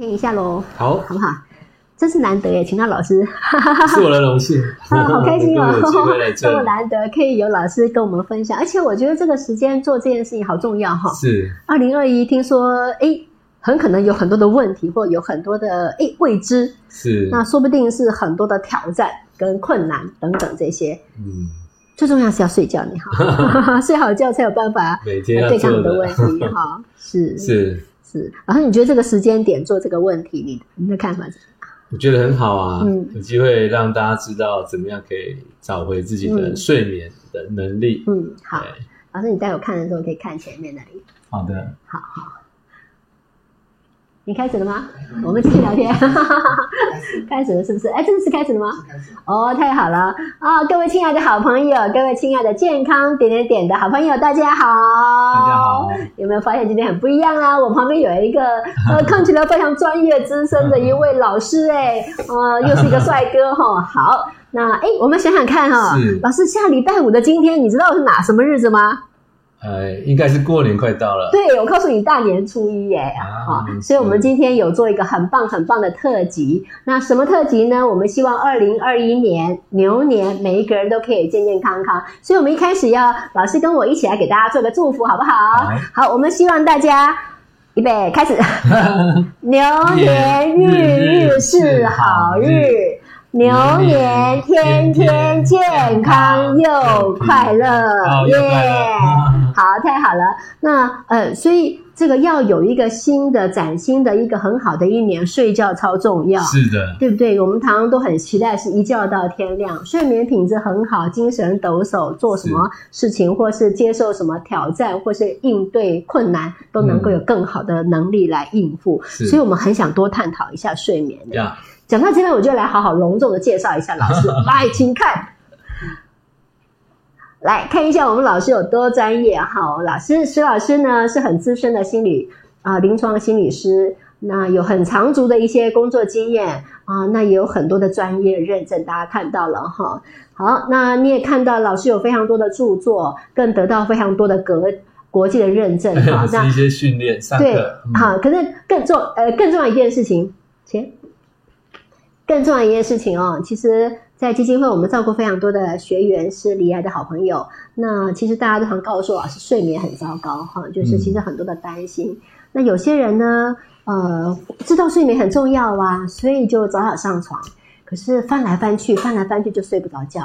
听一下喽，好，好不好？真是难得耶，请到老师，是我的荣幸，啊，好开心哦，这么，难得可以有老师跟我们分享，而且我觉得这个时间做这件事情好重要哈。是。二零二一，听说哎，很可能有很多的问题，或有很多的哎未知，是，那说不定是很多的挑战跟困难等等这些。嗯，最重要是要睡觉，你好，睡好觉才有办法每天要对抗做你的。问题哈。是。是，是，然后你觉得这个时间点做这个问题，你你的看法是？我觉得很好啊，嗯。有机会让大家知道怎么样可以找回自己的嗯。睡眠的能力。嗯，好，老师你待会看的时候可以看前面那里。好的，好好，你开始了吗？我们继续聊天。开始了是不是？哎，真的是开始了吗？哦，太好了啊！各位亲爱的好朋友，各位亲爱的健康点点点的好朋友，大家好！大家好。有没有发现今天很不一样啊？我旁边有一个 呃，看起来非常专业资深的一位老师、哎，呃，又是一个帅哥哈、好，那哎，我们想想看哈、是老师下礼拜五的今天，你知道是哪什么日子吗？呃，应该是过年快到了，对，我告诉你，大年初一耶，啊所以我们今天有做一个很棒很棒的特辑。那什么特辑呢？我们希望二零二一年牛年每一个人都可以健健康康。所以我们一开始要老师跟我一起来给大家做个祝福，好不好？好，我们希望大家。预备，开始！牛年日日是好日，牛年天天健康又快乐好，又快乐好，太好了。那呃，所以这个要有一个新的、崭新的一个很好的一年，睡觉超重要。是的，对不对？我们常常都很期待是一觉到天亮，睡眠品质很好，精神抖擞，做什么事情或是接受什么挑战，或是应对困难，都能够有更好的能力来应付。是所以我们很想多探讨一下睡眠。呀，讲到这边，我就来好好隆重的介绍一下老师。来，请看，来看一下我们老师有多专业哈。老师石老师呢是很资深的心理啊、临床心理师，那有很长足的一些工作经验啊、那也有很多的专业认证，大家看到了哈。好，那你也看到老师有非常多的著作，更得到非常多的格国际的认证哈。那是一些训练上对好，可是更重呃更重要一件事情，切，更重要一件事情哦，其实，在基金会我们照顾非常多的学员是离癌的好朋友，那其实大家都常告诉我老师睡眠很糟糕哈，就是其实很多的担心。那有些人呢，呃，知道睡眠很重要啊，所以就早早上床，可是翻来翻去，翻来翻去就睡不着觉。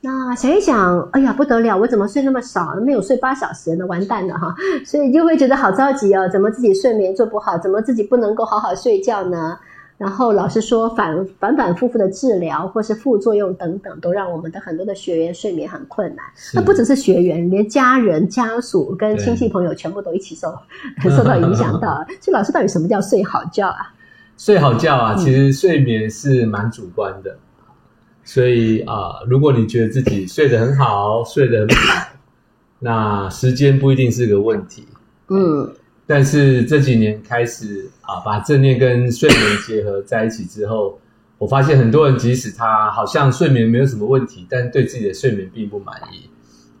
那想一想，哎呀不得了，我怎么睡那么少？没有睡八小时呢，完蛋了哈！所以就会觉得好着急哦，怎么自己睡眠做不好？怎么自己不能够好好睡觉呢？然后老师说反反反复复的治疗或是副作用等等，都让我们的很多的学员睡眠很困难。那不只是学员，连家人、家属跟对亲戚朋友全部都一起受受到影响到。所以老师到底什么叫睡好觉啊？睡好觉啊，嗯其实睡眠是蛮主观的，所以啊、如果你觉得自己睡得很好，睡得很饱，那时间不一定是个问题。嗯但是这几年开始啊，把正念跟睡眠结合在一起之后，我发现很多人即使他好像睡眠没有什么问题，但对自己的睡眠并不满意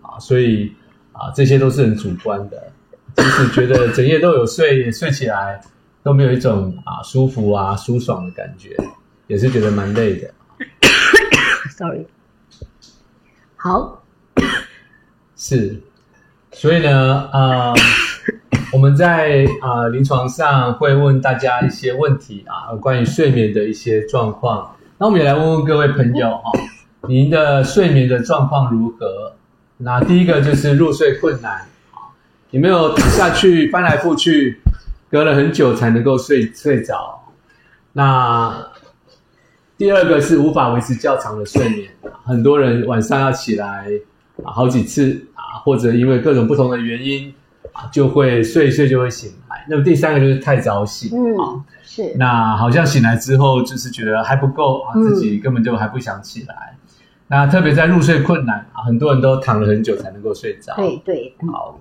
啊，所以啊，这些都是很主观的。即使觉得整夜都有睡，也睡起来都没有一种啊舒服啊舒爽的感觉，也是觉得蛮累的。sorry。好，是，所以呢，呃，我们在呃临床上会问大家一些问题啊，关于睡眠的一些状况。那我们也来问问各位朋友哈、您的睡眠的状况如何？那第一个就是入睡困难，啊有没有下去翻来覆去，隔了很久才能够睡睡着？那第二个是无法维持较长的睡眠，很多人晚上要起来啊好几次啊，或者因为各种不同的原因，就会睡一睡就会醒来。那么第三个就是太早醒啊，嗯，是，那好像醒来之后就是觉得还不够啊，嗯自己根本就还不想起来。那特别在入睡困难啊，很多人都躺了很久才能够睡着。对对，好，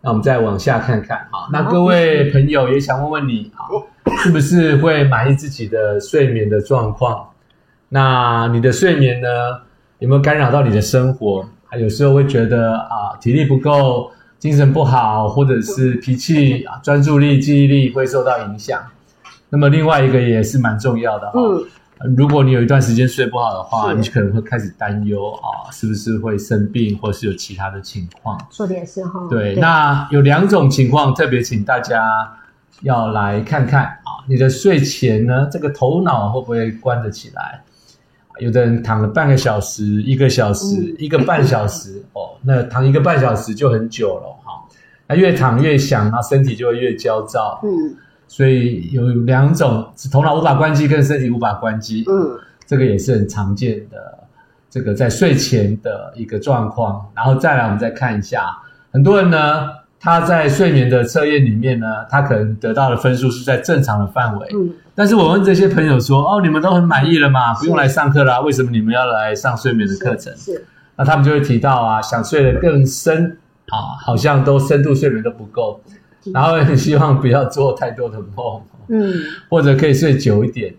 那我们再往下看看哈。那各位朋友也想问问你啊，是不是会满意自己的睡眠的状况？那你的睡眠呢，有没有干扰到你的生活？还有时候会觉得啊，体力不够，精神不好，或者是脾气啊、专注力、记忆力会受到影响。那么另外一个也是蛮重要的哈、嗯如果你有一段时间睡不好的话，你可能会开始担忧啊，是不是会生病，或是有其他的情况。说的也是哈。对，那有两种情况，特别请大家要来看看啊，你的睡前呢，这个头脑会不会关得起来？有的人躺了半个小时、一个小时、嗯一个半小时哦，那躺一个半小时就很久了哈。那越躺越想，那身体就会越焦躁。嗯所以有两种，是头脑无法关机跟身体无法关机。嗯这个也是很常见的，这个在睡前的一个状况。然后再来，我们再看一下，很多人呢，他在睡眠的测验里面呢，他可能得到的分数是在正常的范围。嗯但是我问这些朋友说，哦，你们都很满意了嘛，不用来上课啦，为什么你们要来上睡眠的课程？是那他们就会提到啊，想睡得更深啊，好像都深度睡眠都不够，然后很希望不要做太多的梦。嗯或者可以睡久一点，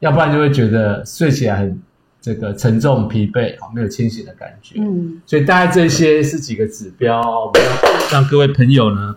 要不然就会觉得睡起来很这个沉重、疲惫，啊没有清醒的感觉。嗯所以大概这些是几个指标，我们要让各位朋友呢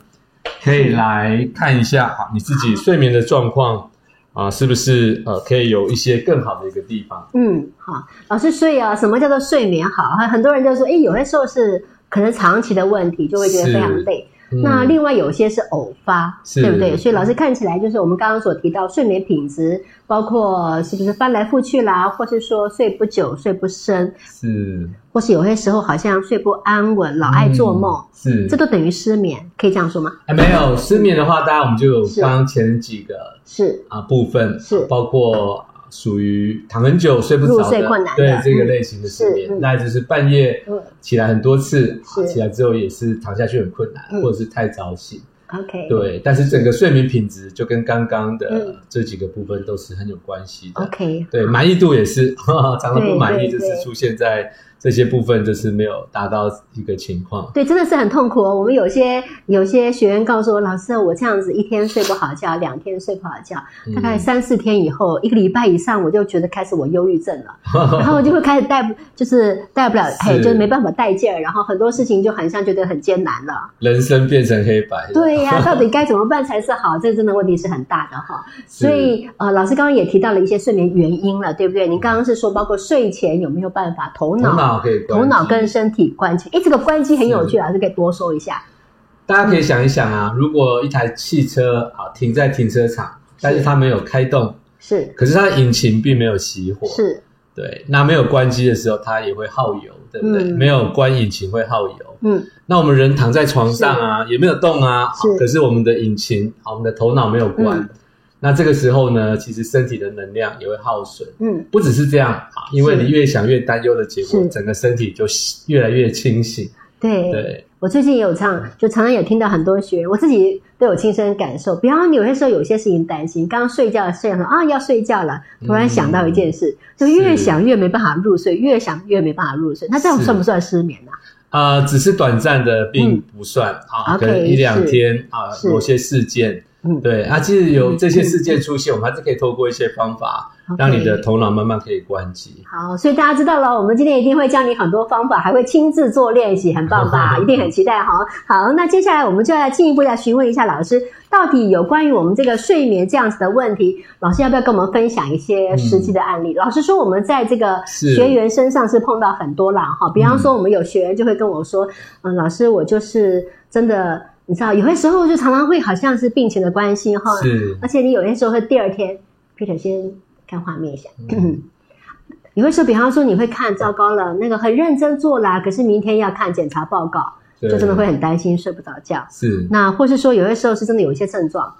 可以来看一下，啊你自己睡眠的状况啊，是不是呃可以有一些更好的一个地方？嗯，好，老师，所以啊，什么叫做睡眠好？很多人就说，哎，有些时候是可能长期的问题，就会觉得非常累。嗯。那另外有些是偶发，是对不对？所以老师看起来就是我们刚刚所提到睡眠品质，包括是不是翻来覆去啦，或是说睡不久、睡不深，是。或是有些时候好像睡不安稳，老爱做梦，嗯是。这都等于失眠，可以这样说吗？哎没有失眠的话，当然我们就有是。刚刚前几个是，啊部分是。包括属于躺很久睡不着的，入睡困难的。对这个嗯类型的失眠，嗯那就是半夜嗯。起来很多次，起来之后也是躺下去很困难，嗯。或者是太早醒，OK，对，但是整个睡眠品质就跟刚刚的嗯。这几个部分都是很有关系的。，OK，对，满意度也是，常常不满意，就是出现在这些部分，就是没有达到一个情况。对，真的是很痛苦哦。我们有些有些学员告诉我，老师，我这样子一天睡不好觉，两天睡不好觉，大概嗯三四天以后，一个礼拜以上，我就觉得开始我忧郁症了，然后我就会开始带不，就是带不了，嘿，就是没办法带劲儿，然后很多事情就很像觉得很艰难了。人生变成黑白了。对呀、到底该怎么办才是好？这真的问题是很大的哈。是所以呃，老师刚刚也提到了一些睡眠原因了，对不对？您刚刚是说包括睡前有没有办法头头脑脑可以关头脑跟身体关机？哎，这个关机很有趣，老师可以多说一下。大家可以想一想啊，如果一台汽车啊停在停车场，但是它没有开动，是可是它的引擎并没有熄火，是，对，那没有关机的时候，它也会耗油，对不对？嗯没有关引擎会耗油。嗯那我们人躺在床上啊，也没有动啊，可是我们的引擎，好，我们的头脑没有关。嗯那这个时候呢，其实身体的能量也会耗损。嗯，不只是这样啊，因为你越想越担忧的结果，整个身体就越来越清醒。对。对，我最近也有唱，就常常有听到很多学员，我自己都有亲身感受。比方你，有些时候有些事情担心，刚刚睡觉睡着说啊要睡觉了，突然想到一件事，就越想越没办法入睡，越想越没办法入睡。那这样算不算失眠呢、啊、只是短暂的，并不算、啊可能一两天啊，某些事件，嗯对啊，即使有这些事件出现，我们还是可以透过一些方法让你的头脑慢慢可以关机。好，所以大家知道了，我们今天一定会教你很多方法，还会亲自做练习，很棒吧？一定很期待哈。好，那接下来我们就要进一步来询问一下老师，到底有关于我们这个睡眠这样子的问题，老师要不要跟我们分享一些实际的案例？老师说我们在这个是学员身上是碰到很多啦哈，比方说我们有学员就会跟我说，嗯，老师我就是真的，你知道，有些时候就常常会好像是病情的关系哈，是。而且你有些时候会第二天，Peter 先看画面一下。嗯。你会说，比方说你会看，糟糕了，那个很认真做啦，可是明天要看检查报告，就真的会很担心，睡不着觉。是。那或是说，有些时候是真的有一些症状，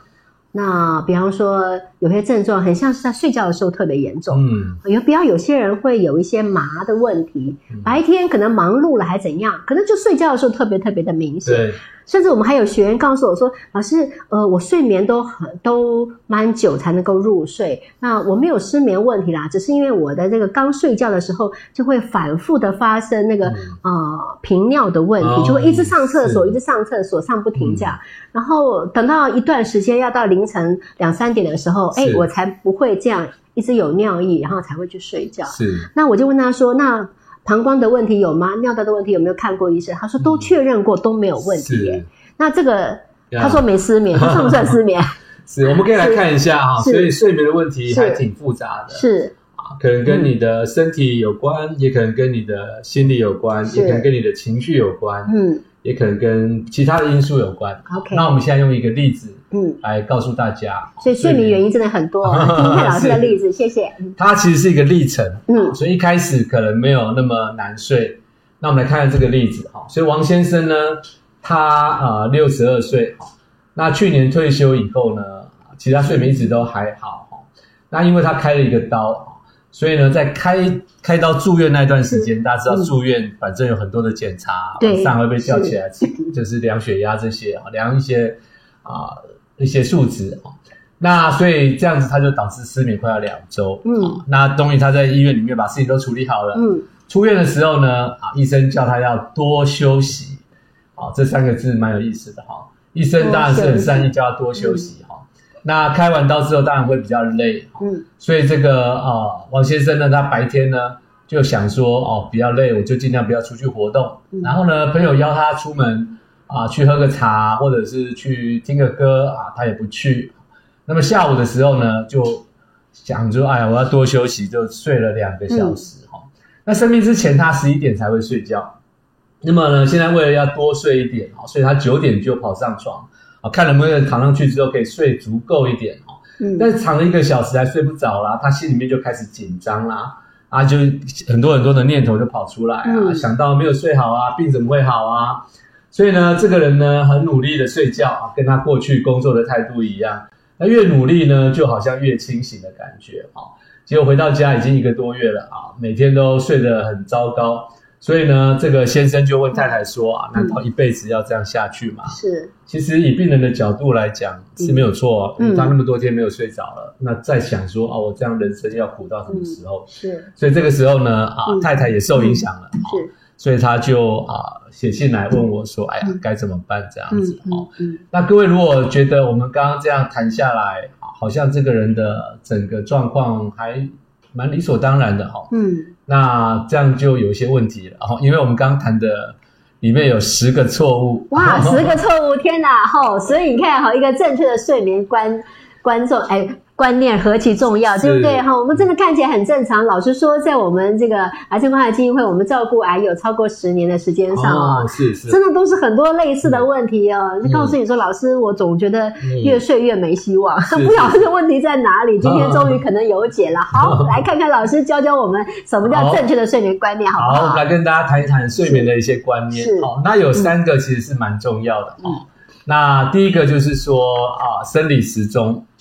那比方说有些症状很像是在睡觉的时候特别严重，嗯。有比方有些人会有一些麻的问题，白天可能忙碌了还怎样，可能就睡觉的时候特别特别的明显。对甚至我们还有学员告诉我说：“老师，呃，我睡眠都很都蛮久才能够入睡。那我没有失眠问题啦，只是因为我的这个刚睡觉的时候就会反复的发生那个、呃频尿的问题，哦就会一直上厕所，是一直上厕所，上不停这样。然后等到一段时间要到凌晨两三点的时候，哎，我才不会这样一直有尿意，然后才会去睡觉。是那我就问他说：“那膀胱的问题有吗？尿道的问题有没有看过医生？”他说：“都确认过，都没有问题耶。那这个他说没失眠，这算不算失眠？是，我们可以来看一下哈。是所以睡眠的问题是还挺复杂的，是啊，可能跟你的身体有关，也可能跟你的心理有关，也可能跟你的情绪有关，嗯也可能跟其他的因素有关。，OK，那我们现在用一个例子嗯，来告诉大家，所以睡眠原因真的很多哦。听听看老师的例子，谢谢。嗯它其实是一个历程，嗯所以一开始可能没有那么难睡。那我们来看看这个例子哈，所以王先生呢，他呃六十二岁，那去年退休以后呢，其实他睡眠一直都还好哈。那因为他开了一个刀，所以呢，在开开刀住院那段时间，大家知道嗯住院反正有很多的检查，对晚上会被叫起来，就是量血压这些啊，量一些啊一些数值啊。那所以这样子，他就导致失眠快要两周。嗯啊那终于他在医院里面把事情都处理好了。嗯出院的时候呢，啊，医生叫他要多休息。啊，这三个字蛮有意思的哈。医生当然是很善意叫他多休息哈。那开完刀之后，当然会比较累。嗯所以这个啊，王先生呢，他白天呢就想说，哦，比较累，我就尽量不要出去活动。嗯然后呢，朋友邀他出门啊，去喝个茶，或者是去听个歌啊，他也不去。那么下午的时候呢，就想说，哎呀，我要多休息，就睡了两个小时哈、那生病之前，他十一点才会睡觉。那么呢，现在为了要多睡一点哈，所以他九点就跑上床啊，看能不能躺上去之后可以睡足够一点哈。嗯，但是躺了一个小时还睡不着啦，他心里面就开始紧张啦，啊，就很多很多的念头就跑出来啊，嗯想到没有睡好啊，病怎么会好啊？所以呢，这个人呢很努力的睡觉啊，跟他过去工作的态度一样，那越努力呢，就好像越清醒的感觉啊。结果回到家已经一个多月了啊，每天都睡得很糟糕。所以呢，这个先生就问太太说啊，难道一辈子要这样下去吗？是。其实以病人的角度来讲是没有错、他那么多天没有睡着了，那再想说哦，我这样人生要苦到什么时候？是。所以这个时候呢，啊，嗯。太太也受影响了，哦是，所以他就啊写信来问我说，哎呀嗯，该怎么办？这样嗯子哦。嗯？嗯那各位如果觉得我们刚刚这样谈下来，啊好像这个人的整个状况还蛮理所当然的哈、哦，嗯那这样就有一些问题了哈、哦，因为我们刚刚谈的里面有十个错误，哇，十个错误，天哪！吼，所以你看哈，一个正确的睡眠观观众哎观念何其重要，对不对哈？我们真的看起来很正常。老实说，在我们这个癌症关怀基金会，我们照顾癌有超过十年的时间上哦哦，是是，真的都是很多类似的问题哦。就告诉你说，老师，我总觉得越睡越没希望，是不晓得这问题在哪里。今天终于可能有解了。好，来看看老师教教我们什么叫正确的睡眠观念，好不好，我们好？来跟大家谈一谈睡眠的一些观念是。好，那有三个其实是蛮重要的嗯哦。那第一个就是说啊，生理时钟啊，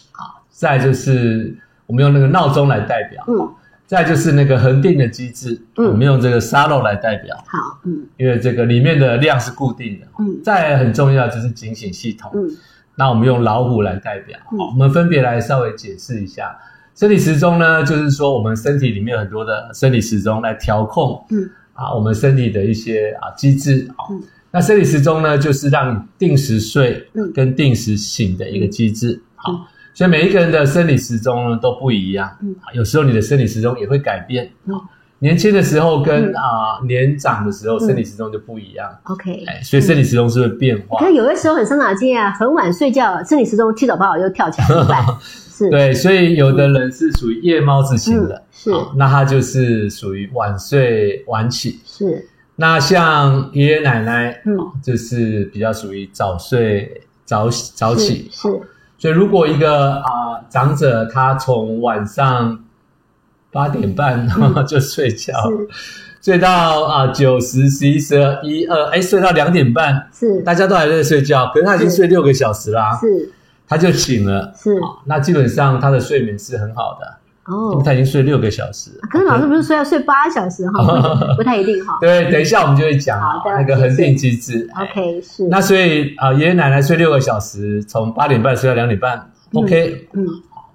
再就是我们用那个闹钟来代表，嗯，再就是那个恒定的机制，嗯。我们用这个沙漏来代表，好，嗯。因为这个里面的量是固定的。嗯。再来很重要就是警醒系统，嗯。那我们用老虎来代表，嗯。好，我们分别来稍微解释一下。生理时钟呢，就是说我们身体里面有很多的生理时钟来调控，嗯。啊，我们身体的一些啊机制啊。嗯。那生理时钟呢，就是让定时睡嗯。跟定时醒的一个机制。好、嗯所以每一个人的生理时钟呢都不一样。嗯啊有时候你的生理时钟也会改变。年轻的时候跟嗯啊、年长的时候嗯生理时钟就不一样。，OK。哎，所以生理时钟是会变化。可是有的时候很伤脑筋啊，很晚睡觉，生理时钟七早八早又跳起来，怎么办？是，对，所以有的人是属于夜猫子型的嗯，是好那他就是属于晚睡晚起。是，那像爷爷奶奶，嗯嗯，就是比较属于早睡早早起。是是所以如果一个啊、长者他从晚上八点半、就睡觉，嗯睡到啊九十十一十二一二，哎，睡到两点半，是。大家都还在睡觉，可是他已经睡六个小时啦、是。他就醒了。是。好那基本上他的睡眠是很好的，因哦为。他已经睡六个小时。可是老师不是说要睡八小时哈？不 不太一定哈。对，等一下我们就会讲那个恒定机制。哎 OK，是那所以啊，爷爷奶奶睡六个小时，从八点半睡到两点半，OK，嗯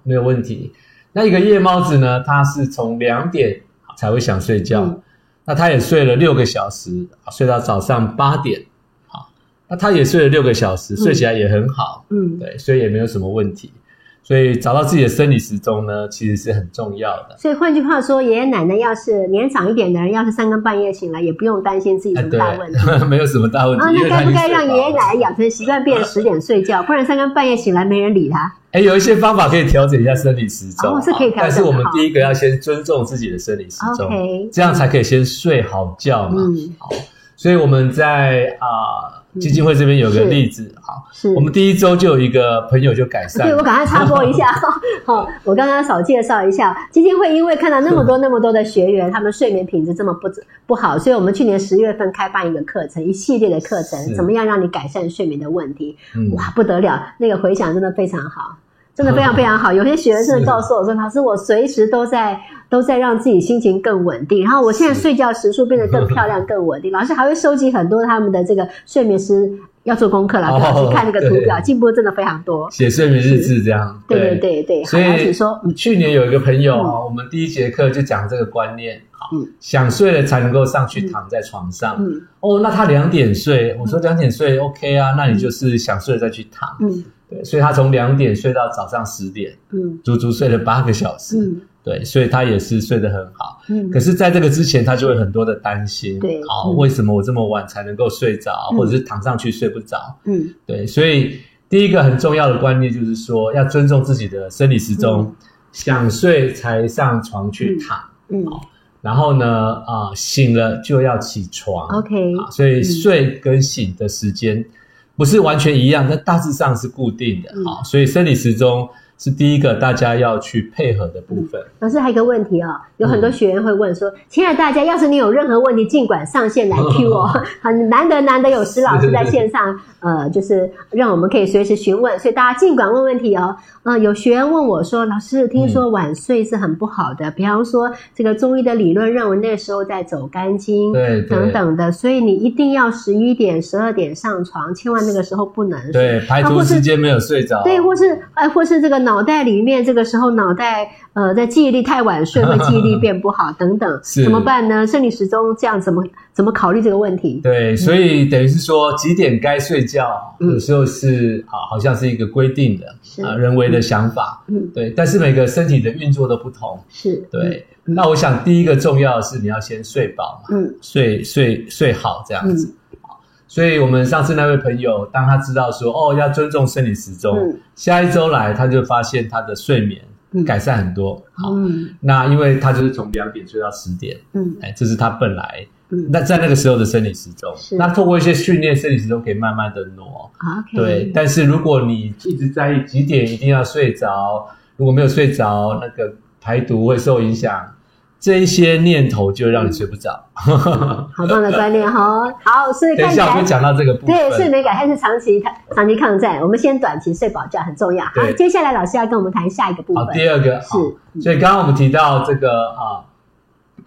没有问题。那一个夜猫子呢，他是从两点才会想睡觉，嗯那他也睡了六个小时，睡到早上八点，好，那他也睡了六个小时，睡起来也很好，嗯对，所以也没有什么问题。所以找到自己的生理时钟呢，其实是很重要的。所以换句话说，爷爷奶奶要是年长一点的人，要是三更半夜醒来，也不用担心自己什么大问题。对，没有什么大问题。啊，那该不该让爷爷奶奶养成习惯，变成十点睡觉，不然三更半夜醒来没人理他？哎，有一些方法可以调整一下生理时钟，哦是可以调整的但是我们第一个要先尊重自己的生理时钟这样才可以先睡好觉嘛。嗯，好，所以我们在啊、基金会这边有个例子，好，我们第一周就有一个朋友就改善了，对，我赶快插播一下。好，我刚刚少介绍一下基金会，因为看到那么多那么多的学员，他们睡眠品质这么不不好，所以我们去年十月份开办一个课程，一系列的课程，怎么样让你改善睡眠的问题？嗯。哇，不得了，那个回响真的非常好。真的非常非常好，有些学员真的告诉我说：“老师，我随时都在都在让自己心情更稳定，然后我现在睡觉时数变得更漂亮、更稳定。”老师还会收集很多他们的这个睡眠师要做功课啦，哦对老师看那个图表，对进步真的非常多。写睡眠日志这样。对对对对，好，所以说，嗯去年有一个朋友，嗯我们第一节课就讲这个观念，想睡了才能够上去躺在床上。嗯哦，那他两点睡，我说两点睡 OK 啊，那你就是想睡了再去躺。嗯对，所以他从两点睡到早上十点，嗯足足睡了八个小时。嗯对，所以他也是睡得很好。嗯可是，在这个之前，他就会很多的担心，对好，嗯为什么我这么晚才能够睡着，嗯或者是躺上去睡不着？嗯对，所以第一个很重要的观念就是说，要尊重自己的生理时钟，想睡才上床去躺，嗯然后呢，啊、醒了就要起床。，OK，啊，所以睡跟醒的时间不是完全一样，但大致上是固定的嗯啊。所以生理时钟是第一个大家要去配合的部分。老师还有一个问题哦，有很多学员会问说：“亲爱的大家，要是你有任何问题，尽管上线来 Q 哦。很难得难得有石老师在线上，呃，就是让我们可以随时询问，所以大家尽管问问题哦。呃，有学员问我说：“老师，听说晚睡是很不好的，比方说这个中医的理论认为那时候在走肝经，对对等等的，所以你一定要十一点、十二点上床，千万那个时候不能睡。对，排除啊或是时间没有睡着，对，或是哎，或是这个脑袋里面，这个时候脑袋呃，在记忆力太晚睡，会记忆力变不好 等等，怎么办呢？生理时钟这样怎么怎么考虑这个问题？对，所以等于是说几点该睡觉，嗯有时候是啊，好像是一个规定的是啊，人为的想法。嗯，对，但是每个身体的运作都不同。是，对，嗯那我想第一个重要的是你要先睡饱嘛，嗯睡睡睡好这样嗯子。好所以我们上次那位朋友，当他知道说哦要尊重生理时钟，嗯下一周来他就发现他的睡眠嗯改善很多。好，嗯那因为他就是从两点睡到十点，嗯哎，这是他本来嗯那在那个时候的生理时钟。那透过一些训练，生理时钟可以慢慢的挪。对，但是如果你一直在意几点一定要睡着，如果没有睡着，那个排毒会受影响，这一些念头就让你睡不着。好棒的观念哈。好，所以等一下我会看起来。讲到这个部分。对，睡眠改善是长期长期抗战。我们先短期睡饱觉很重要。好，接下来老师要跟我们谈下一个部分好，第二个是好，所以刚刚我们提到这个啊，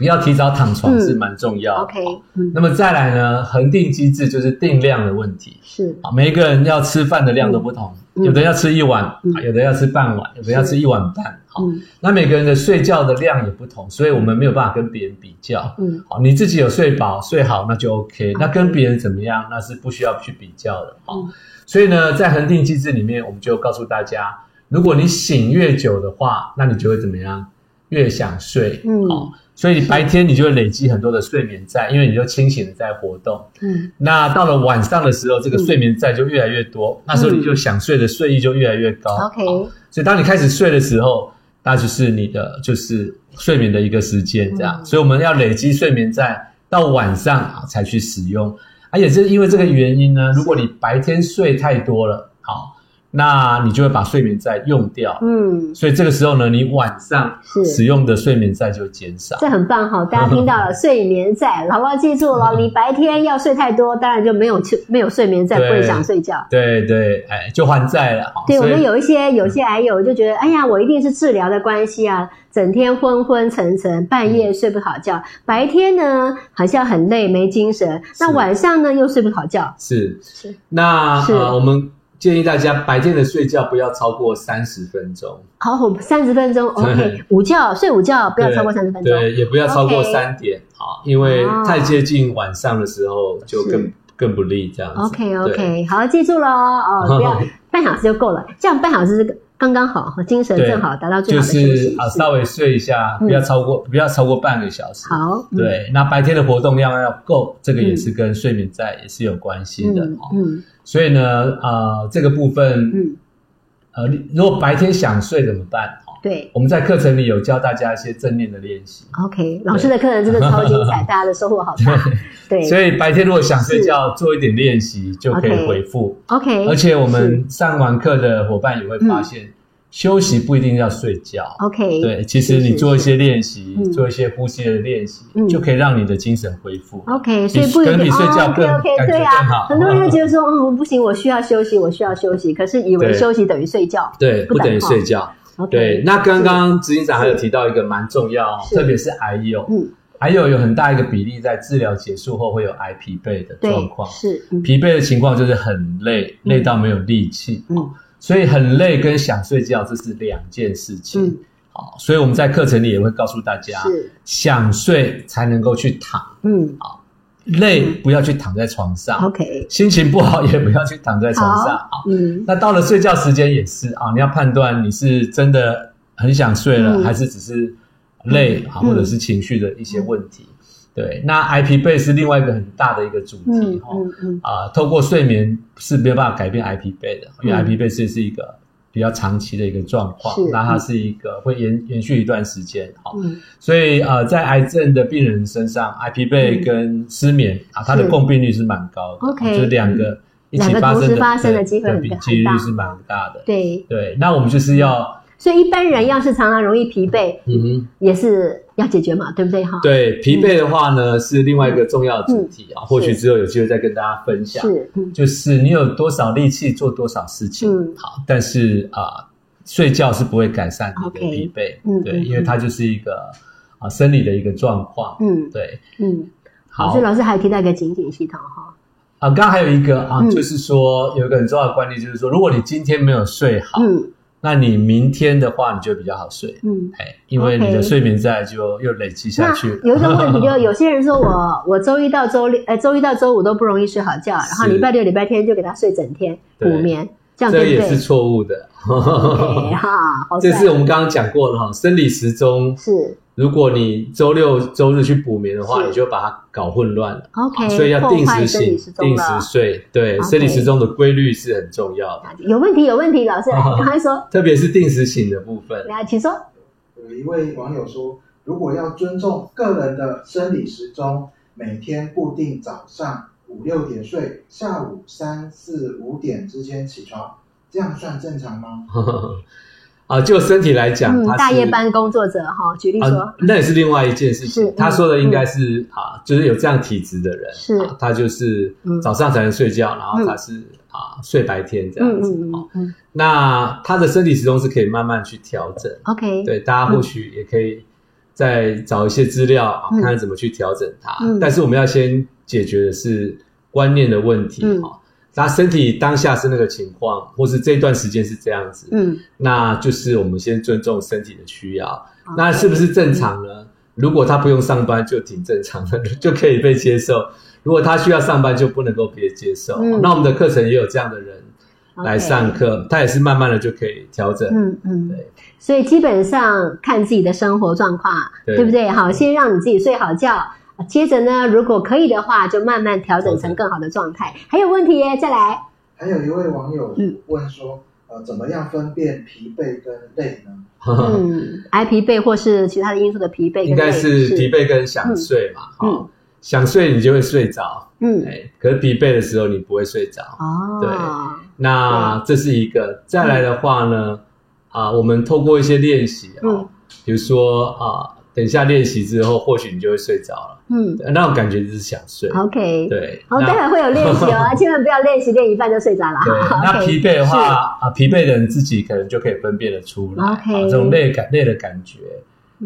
不要提早躺床嗯是蛮重要的。OK，嗯，那么再来呢，恒定机制就是定量的问题。是，啊，每一个人要吃饭的量都不同，嗯有的要吃一碗，有的要吃半碗，有的要吃一碗半。好，嗯那每个人的睡觉的量也不同，所以我们没有办法跟别人比较。嗯好，你自己有睡饱睡好，那就 OK。那跟别人怎么样，那是不需要去比较的。好嗯，所以呢，在恒定机制里面，我们就告诉大家，如果你醒越久的话，那你就会怎么样？越想睡。嗯好，所以你白天你就会累积很多的睡眠债，因为你就清醒的在活动。嗯那到了晚上的时候，这个睡眠债就越来越多，那时候你就想睡的睡意就越来越高。嗯，OK，好所以当你开始睡的时候，那就是你的就是睡眠的一个时间，这样。嗯所以我们要累积睡眠债到晚上啊才去使用，而且是因为这个原因呢，如果你白天睡太多了，好，那你就会把睡眠债用掉。嗯，所以这个时候呢，你晚上使用的睡眠债就减少。这很棒哈！大家听到了 睡眠债，好不好？记住了，你白天要睡太多，当然就没有没有睡眠债，不对会想睡觉。对对，哎，就还债了。好对我们有一些有些癌友就觉得，哎呀，我一定是治疗的关系啊，整天昏昏沉沉，半夜睡不好觉，白天呢好像很累没精神，那晚上呢又睡不好觉。是是那我们建议大家白天的睡觉不要超过三十分钟，好，三十分钟，OK，午觉睡午觉不要超过三十分钟。对，也不要超过三点好，因为哦太接近晚上的时候就更更不利这样子。OK OK，好，记住了哦，哦不要 半小时就够了，这样半小时刚刚好，精神正好达到最就好的休是。啊，稍微睡一下，嗯不要超过不要超过半个小时。好，嗯，对，那白天的活动量要够，这个也是跟睡眠在也是有关系的。嗯所以呢，啊，这个部分，嗯，呃，如果白天想睡怎么办？哦，对。我们在课程里有教大家一些正念的练习。OK，老师的课程真的超精彩，大家的收获好大。对，所以白天如果想睡觉，做一点练习就可以回复。OK，而且我们上完课的伙伴也会发现，休息不一定要睡觉。OK，对，其实你做一些练习嗯，做一些呼吸的练习嗯，就可以让你的精神恢复。OK，所以不能定比睡觉更 OK 对啊很多人就觉得说，嗯，不行，我需要休息，我需要休息，可是以为休息等于睡觉。对，不不等于睡觉。对，那刚刚执行长还有提到一个蛮重要，是。特别是癌友，嗯，癌友有很大一个比例在治疗结束后会有癌疲惫的状，况。是，嗯。疲惫的情况就是很累，嗯。累到没有力气。嗯。所以很累跟想睡觉这是两件事情。嗯，好，所以我们在课程里也会告诉大家，是，想睡才能够去躺，嗯累不要去躺在床上，，OK，心情不好也不要去躺在床上。啊，嗯。那到了睡觉时间也是啊，你要判断你是真的很想睡了，嗯。还是只是累啊，嗯或者是情绪的一些问题。对，那癌疲惫是另外一个很大的一个主题嗯哈。嗯嗯。啊，透过睡眠是没有办法改变癌疲惫的，因为嗯。癌疲惫是是一个比较长期的一个状况，那它是一个会延延续一段时间，好，嗯。所以呃，在癌症的病人身上，癌疲惫跟失眠啊，它的共病率是蛮高的 OK，就两个一起发生的发生的几率是蛮大的。对，对，那我们就是要，所以一般人要是常常容易疲惫，嗯哼，也是要解决嘛，对不对哈？对，疲惫的话呢是另外一个重要的主题啊，或许是之后有机会再跟大家分享。是，嗯。就是你有多少力气做多少事情，嗯。好，但是啊、睡觉是不会改善你的疲惫，对，嗯对因为它就是一个啊、生理的一个状况，嗯。对，嗯，好。所以老师还提到一个警警系统哈，啊，刚刚还有一个啊，嗯。就是说有一个很重要的观念，就是说，如果你今天没有睡好，嗯那你明天的话，你就比较好睡，嗯。哎，因为你的睡眠债就又累积下去。有一个问题，就 有些人说我我周一到周六，呃，周一到周五都不容易睡好觉，然后礼拜六、礼拜天就给他睡整天补眠，这样这也？是错误的。这是我们刚刚讲过的哈，生理时钟。是如果你周六周日去补眠的话，你就把它搞混乱了。OK，所以要定时醒时、定了时睡，对生理时钟的规律是很重要的，有问题，有问题，老师来，赶快说，特别是定时醒的部分。来，请说。有一位网友说，如果要尊重个人的生理时钟，每天固定早上五六点睡，下午三四五点之间起床，这样算正常吗？啊，就身体来讲，嗯大夜班工作者哈，举例说啊，，那也是另外一件事是情。他说的应该是啊，就是有这样体质的人，是啊他就是嗯早上才能睡觉，然后他是啊睡白天这样子。嗯嗯哦嗯嗯那他的身体时钟是可以慢慢去调整。，OK，对，大家或许也可以再找一些资料看看怎么去调整它。嗯但是我们要先解决的是观念的问题嗯哈。他身体当下是那个情况，或是这段时间是这样子，嗯，那就是我们先尊重身体的需要。那是不是正常呢？如果他不用上班，就挺正常的，就可以被接受。如果他需要上班，就不能够被接受。嗯那我们的课程也有这样的人来上课，他也是慢慢的就可以调整。嗯嗯对，所以基本上看自己的生活状况，对对不对？好，先让你自己睡好觉，接着呢，如果可以的话，就慢慢调整成更好的状态。还有问题耶？再来，还有一位网友嗯问说，呃，怎么样分辨疲惫跟累呢？嗯，挨疲惫或是其他的因素的疲惫，应该是疲惫跟想睡嘛。嗯哦，想睡你就会睡着，嗯，哎，可是疲惫的时候你不会睡着。哦，对那这是一个。再来的话呢，啊，我们透过一些练习啊嗯，比如说啊，等一下练习之后，或许你就会睡着了，嗯那种感觉就是想睡。，OK，，对，好，待会会有练习哦，千万不要练习练一半就睡着了。对，那疲惫的话啊，疲惫的人自己可能就可以分辨得出来这种累感累的感觉，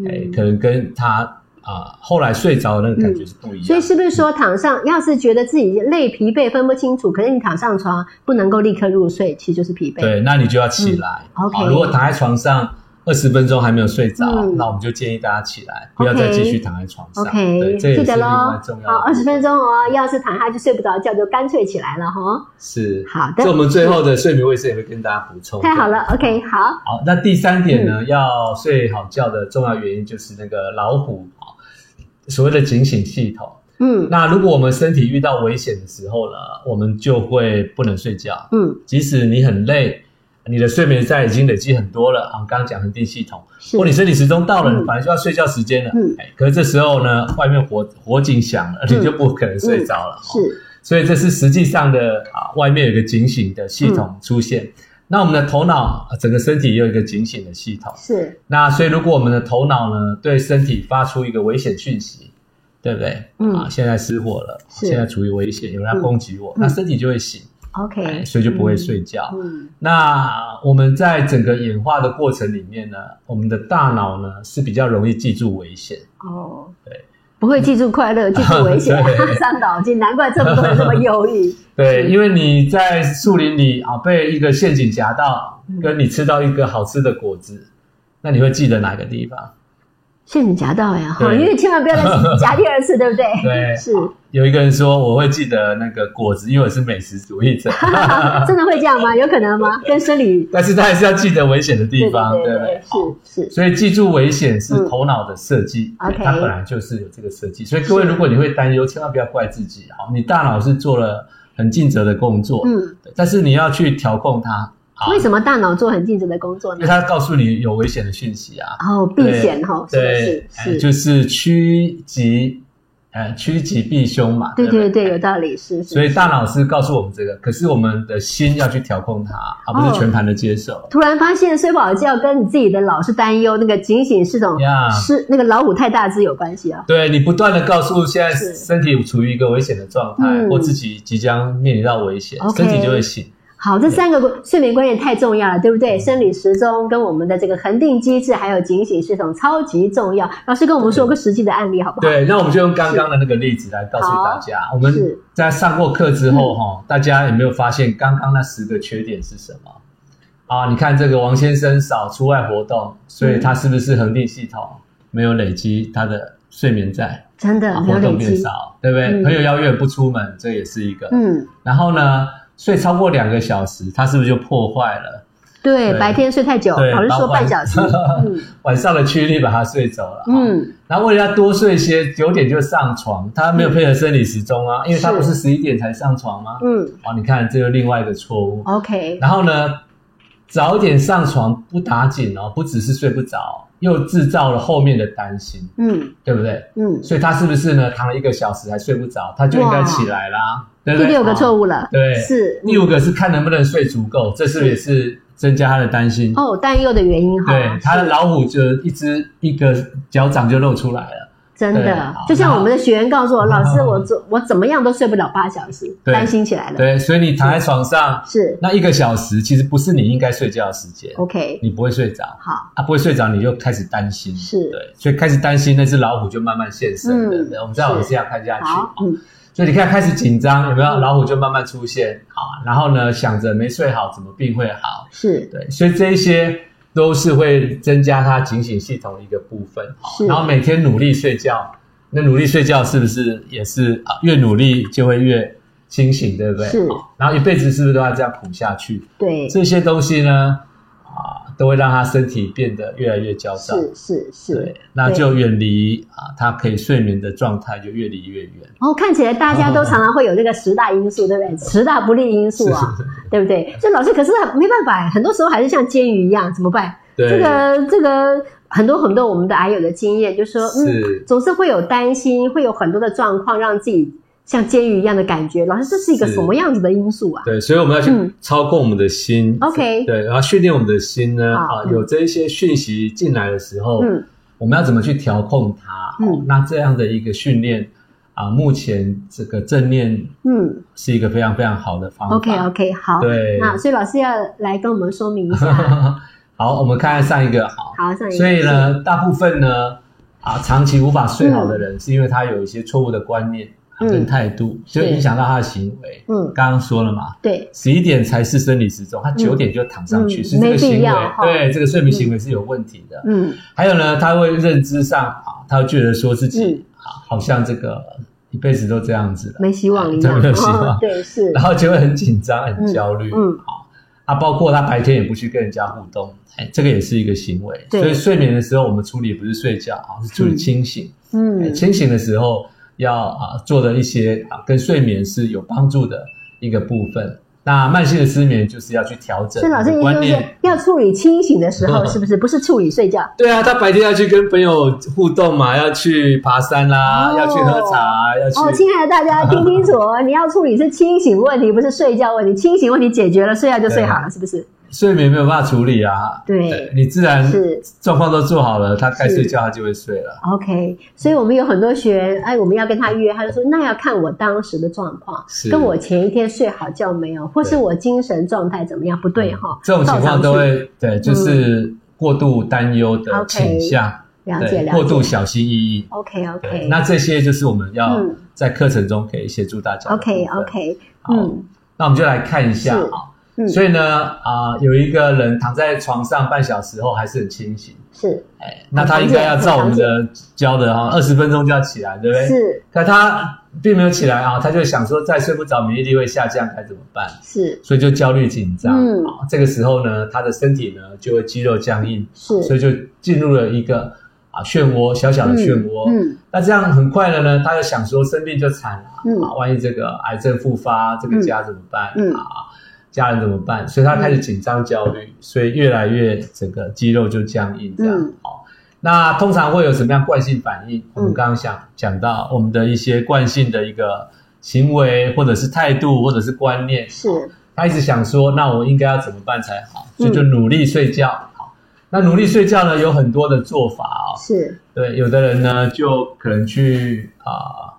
哎嗯，可能跟他啊后来睡着的那个感觉是不一样。所以是不是说躺上，要是觉得自己累疲惫分不清楚，可是你躺上床不能够立刻入睡，其实就是疲惫。对，那你就要起来。嗯，OK 好如果躺在床上二十分钟还没有睡着，嗯那我们就建议大家起来，不要再继续躺在床上。OK，对，这也是另外重。要好，的。二十分钟哦。要是躺下去睡不着觉，就干脆起来了哈。是。好的所以我们最后的睡眠卫生也会跟大家补充。太好了，OK，好，好，那第三点呢，嗯要睡好觉的重要原因就是那个老虎啊，所谓的警醒系统。嗯那如果我们身体遇到危险的时候呢，我们就会不能睡觉，嗯，即使你很累，你的睡眠债已经累积很多了啊，刚刚讲恒定系统，是。或你生理时钟到了，嗯。你本来就要睡觉时间了，嗯。哎，可是这时候呢，外面火火警响了，嗯。你就不可能睡着了，所以这是实际上的啊，外面有一个警醒的系统出现。那我们的头脑，啊整个身体也有一个警醒的系统。是，那所以如果我们的头脑呢，对身体发出一个危险讯息，对不对？嗯。啊，现在失火了，是。现在处于危险，有人要攻击我，那身体就会醒，OK，哎所以就不会睡觉。嗯，那我们在整个演化的过程里面呢，我们的大脑呢是比较容易记住危险。哦，对，不会记住快乐，记住危险，伤脑筋，难怪这么多人这么忧郁。对，因为你在树林里啊被一个陷阱夹到嗯，跟你吃到一个好吃的果子，那你会记得哪个地方？陷阱夹到呀，哈，因为千万不要再夹第二次，对不对？对。是，有一个人说我会记得那个果子，因为我是美食主义者，真的会这样吗？有可能吗？跟生理但是他还是要记得危险的地方，对？是是，所以记住危险是头脑的设计，它本来就是有这个设计。所以各位，如果你会担忧，千万不要怪自己，好，你大脑是做了很尽责的工作，嗯，但是你要去调控它，好为什么大脑做很尽职的工作呢？因为？它告诉你有危险的讯息啊，哦，避险哈，对是，就是趋吉，呃，趋吉避凶嘛，不对？对对，有道理，是。是所以大脑是告诉我们这个，可是我们的心要去调控它，而不哦。是全盘的接受。突然发现睡不好觉跟你自己的老是担忧那个警醒是种是那个老虎太大只有关系啊。对你不断的告诉现在身体处于一个危险的状态，嗯。或自己即将面临到危险身体就会醒。好，这三个睡眠观念太重要了，对不对？生理时钟跟我们的这个恒定机制，还有警醒系统超级重要。老师跟我们说个实际的案例好不好？对，那我们就用刚刚的那个例子来告诉大家，我们是在上过课之后哈，大家有没有发现刚刚那十个缺点是什么？啊，你看这个王先生少出外活动，所以他是不是恒定系统没有累积他的睡眠在，真的活动变。少，对不对？嗯朋友邀约不出门，这也是一个。嗯，然后呢，睡超过两个小时，他是不是就破坏了对，对白天睡太久，对老师说半小时。嗯 晚上的驱力把他睡走了？啊嗯，然后为了要多睡些，九点就上床，他没有配合生理时钟啊，因为他不是十一点才上床吗？嗯哦，你看这个另外一个错误。，OK，然后呢，早点上床不打紧哦，不只是睡不着，又制造了后面的担心，嗯对不对？嗯，所以他是不是呢？躺了一个小时还睡不着，他就应该起来啦，对不对？第六个错误。误了。对是第五个是看能不能睡足够，这是不是也是增加他的担心？哦，担忧的原因哈。对，他的老虎就一只一个脚掌就露出来了。真的，就像我们的学员告诉我，老师，我怎我怎么样都睡不了八小时，对担心起来了。对，所以你躺在床上是。那一个小时，其实不是你应该睡觉的时间，OK，你不会睡着，好，啊，不会睡着你就开始担心，是。对，所以开始担心那只老虎就慢慢现身了。嗯。对我们再往下看下去，嗯，所以你看开始紧张，有没有？嗯。老虎就慢慢出现，好，然后呢想着没睡好怎么病会好，是。对，所以这一些都是会增加他警醒系统的一个部分。然后每天努力睡觉，那努力睡觉是不是也是啊？越努力就会越清醒，对不对？是然后一辈子是不是都要这样苦下去？对，这些东西呢，啊，都会让他身体变得越来越焦躁。是是是对，，那就远离啊，他可以睡眠的状态就越离越远。然后看起来大家都常常会有这个十大因素，对不对？十大不利因素啊，对不对？所以老师可是没办法，很多时候还是像煎鱼一样，怎么办？对，这个这个很多很多我们的癌友的经验，就是说，嗯，总是会有担心，会有很多的状况，让自己像监狱一样的感觉。老师，这是一个什么样子的因素啊？对，所以我们要去嗯操控我们的心。OK 对，然后训练我们的心呢，啊，有这一些讯息进来的时候，嗯，我们要怎么去调控它？嗯哦那这样的一个训练啊，目前这个正念嗯是一个非常非常好的方法。，OK OK，好，对那所以老师要来跟我们说明一下。好，我们看看上一个好。好，上一个所以呢，大部分呢，啊，长期无法睡好的人，是因为他有一些错误的观念嗯跟态度，就影响到他的行为。嗯，刚刚说了嘛，对，十一点才是生理时钟，他九点就躺上去，嗯。是这个行为。对这个睡眠行为是有问题的。嗯。还有呢，他会认知上啊，他会觉得说自己嗯。啊，好像这个一辈子都这样子了，没希望一真样，没有希望。哦对，是，然后就会很紧张、很焦虑。嗯好，啊，包括他白天也不去跟人家互动，哎，这个也是一个行为。对。所以睡眠的时候，我们处理不是睡觉啊，是处理清醒。哎嗯清醒的时候要啊做的一些啊跟睡眠是有帮助的一个部分。那慢性的失眠就是要去调整所以老师意思就是。要处理清醒的时候，嗯 是不是？不是处理睡觉。对啊，他白天要去跟朋友互动嘛，要去爬山啦，哦要去喝茶，要去哦，亲爱的大家听清楚哦，你要处理是清醒问题，不是睡觉问题。清醒问题解决了，睡觉就睡好了，是不是？睡眠没有办法处理啊。对你自然是状况都做好了，他该睡觉他就会睡了。OK，所以我们有很多学员，哎，我们要跟他约，他就说那要看我当时的状况，是跟我前一天睡好觉没有，或是我精神状态怎么样，不对哈。这种情况都会对，就是过度担忧的倾向，了解了对过度。小心翼翼。OK OK，那这些就是我们要嗯在课程中可以协助大家。OK OK，嗯那我们就来看一下。嗯，所以呢，啊、有一个人躺在床上半小时后还是很清醒，是哎，那他应该要照我们的教的哈，二十分钟就要起来，对不对？。是可他并没有起来啊，他就想说再睡不着，免疫力会下降，该怎么办？是所以就焦虑紧张。嗯啊，这个时候呢，他的身体呢就会肌肉僵硬，是所以就进入了一个啊漩涡，小小的漩涡。嗯那这样很快的呢，他就想说生病就惨了、嗯啊，万一这个癌症复发，这个家怎么办、嗯啊？家人怎么办？所以他开始紧张焦虑，所以越来越整个肌肉就僵硬这样。嗯好、那通常会有什么样惯性反应？我们嗯刚刚想讲到我们的一些惯性的一个行为，或者是态度，或者是观念。是他一直想说，那我应该要怎么办才好？嗯所以就努力睡觉。好，那努力睡觉呢，有很多的做法哦。是对，有的人呢就可能去啊、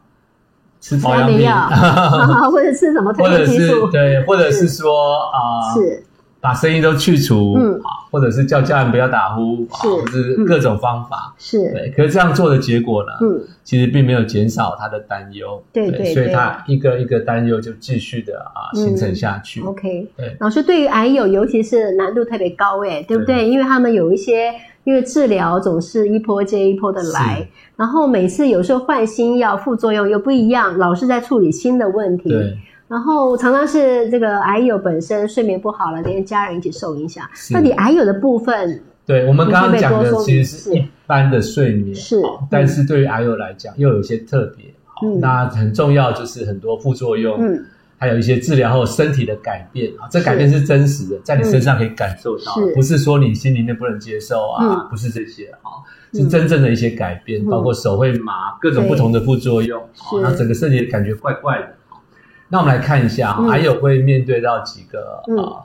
吃保养品，安眠药或者吃什么或者是褪黑激素，对，或者是说啊、是。把声音都去除，嗯。啊，或者是叫家人不要打呼，啊，是。或者是各种方法。是。对，可是这样做的结果呢，嗯。其实并没有减少他的担忧，对所以他一个一个担忧就继续的啊嗯。形成下去。OK。对，老师对于癌友，尤其是难度特别高，哎，对不对？对。因为他们有一些，因为治疗总是一波接一波的来，然后每次有时候换新药，副作用又不一样，老是在处理新的问题。对，然后常常是这个癌友本身睡眠不好了，连家人一起受影响。是到底癌友的部分，对，我们刚刚讲的其实是一般的睡眠，是但是对于癌友来讲又有些特别。好嗯那很重要就是很多副作用，嗯，还有一些治疗后身体的改变啊，这改变是真实的，在你身上可以感受到是，不是说你心里面不能接受啊，嗯。不是这些啊，嗯。是真正的一些改变，嗯。包括手会麻，各种不同的副作用，那整个身体感觉怪怪的。啊那我们来看一下，嗯。还有会面对到几个嗯。啊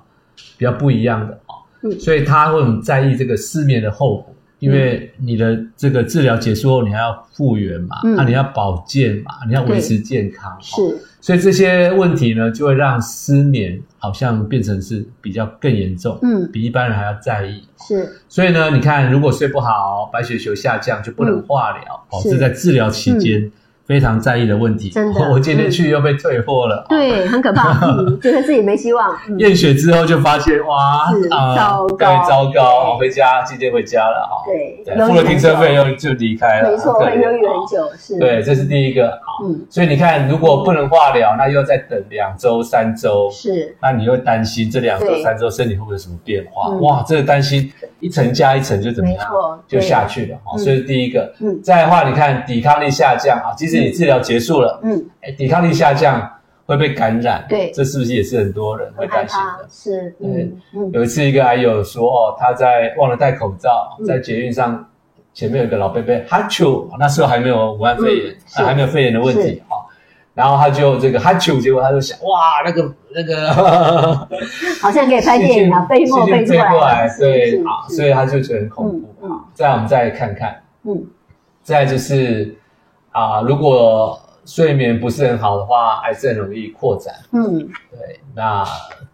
比较不一样的啊，嗯。所以他会很在意这个失眠的后果。因为你的这个治疗结束后，你还要复原嘛，嗯。那、你要保健嘛，你要维持健康，哦是。所以这些问题呢，就会让失眠好像变成是比较更严重，嗯。比一般人还要在意。是。所以呢，你看，如果睡不好，白血球下降就不能化疗，哦，是是在治疗期间非常在意的问题。真的。我今天去又被退货了，对，很可怕，嗯，觉得自己没希望，嗯，验血之后就发现哇糟糕。对，糟糕，回家今天回家了哈，对对，付了停车费又就离开了，没错，会犹豫哦很久，是，对，这是第一个。好。嗯，所以你看，如果不能化疗，那又要再等两周、三周，是，那你又担心这两周、三周身体会不会有什么变化？嗯。哇，这个担心一层加一层就怎么样，就下去了。好，嗯。所以第一个。嗯。再来的话，你看抵抗力下降啊，即使你治疗结束了，嗯，哎，抵抗力下降会被感染，对这是不是也是很多人会担心的？，是，嗯有一次，一个癌友说，哦，他在忘了戴口罩，嗯在捷运上，前面有个老伯伯哈啾，那时候还没有武汉肺炎还没有肺炎的问是题啊。然后他就这个哈啾，结果他就想，哇，那个那个，好像可以拍电影啊，飞沫飞过来，对啊，所以他就觉得很恐怖嗯嗯啊。再来我们再看看，嗯再来就是啊，如果睡眠不是很好的话，癌症容易扩展。嗯，对，那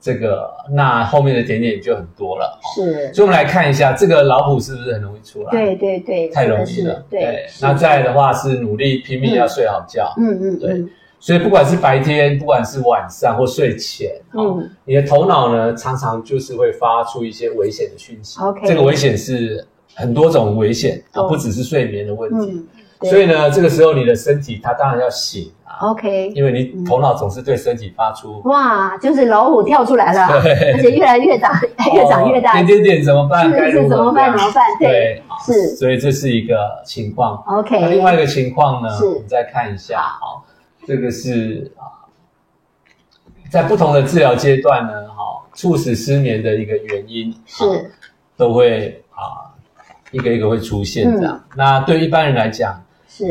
这个那后面的点点就很多了。是，所以我们来看一下，这个老虎是不是很容易出来？对，对对，太容易了是。对，那再来的话是努力拼命要睡好觉。嗯嗯对嗯，所以不管是白天，不管是晚上或睡前，嗯，你的头脑呢，常常就是会发出一些危险的讯息。OK，这个危险是很多种危险啊，不只是睡眠的问题。所以呢，这个时候你的身体它当然要醒啊，OK，因为你头脑总是对身体发出哇，就是老虎跳出来了，而且越来越大，越长越大，点点点怎么办？是是怎么办？怎么办？对，是，所以这是一个情况。OK，那另外一个情况呢，我们再看一下，好，这个是啊，在不同的治疗阶段呢，哈，促使失眠的一个原因是都会啊一个一个会出现这样。那对一般人来讲。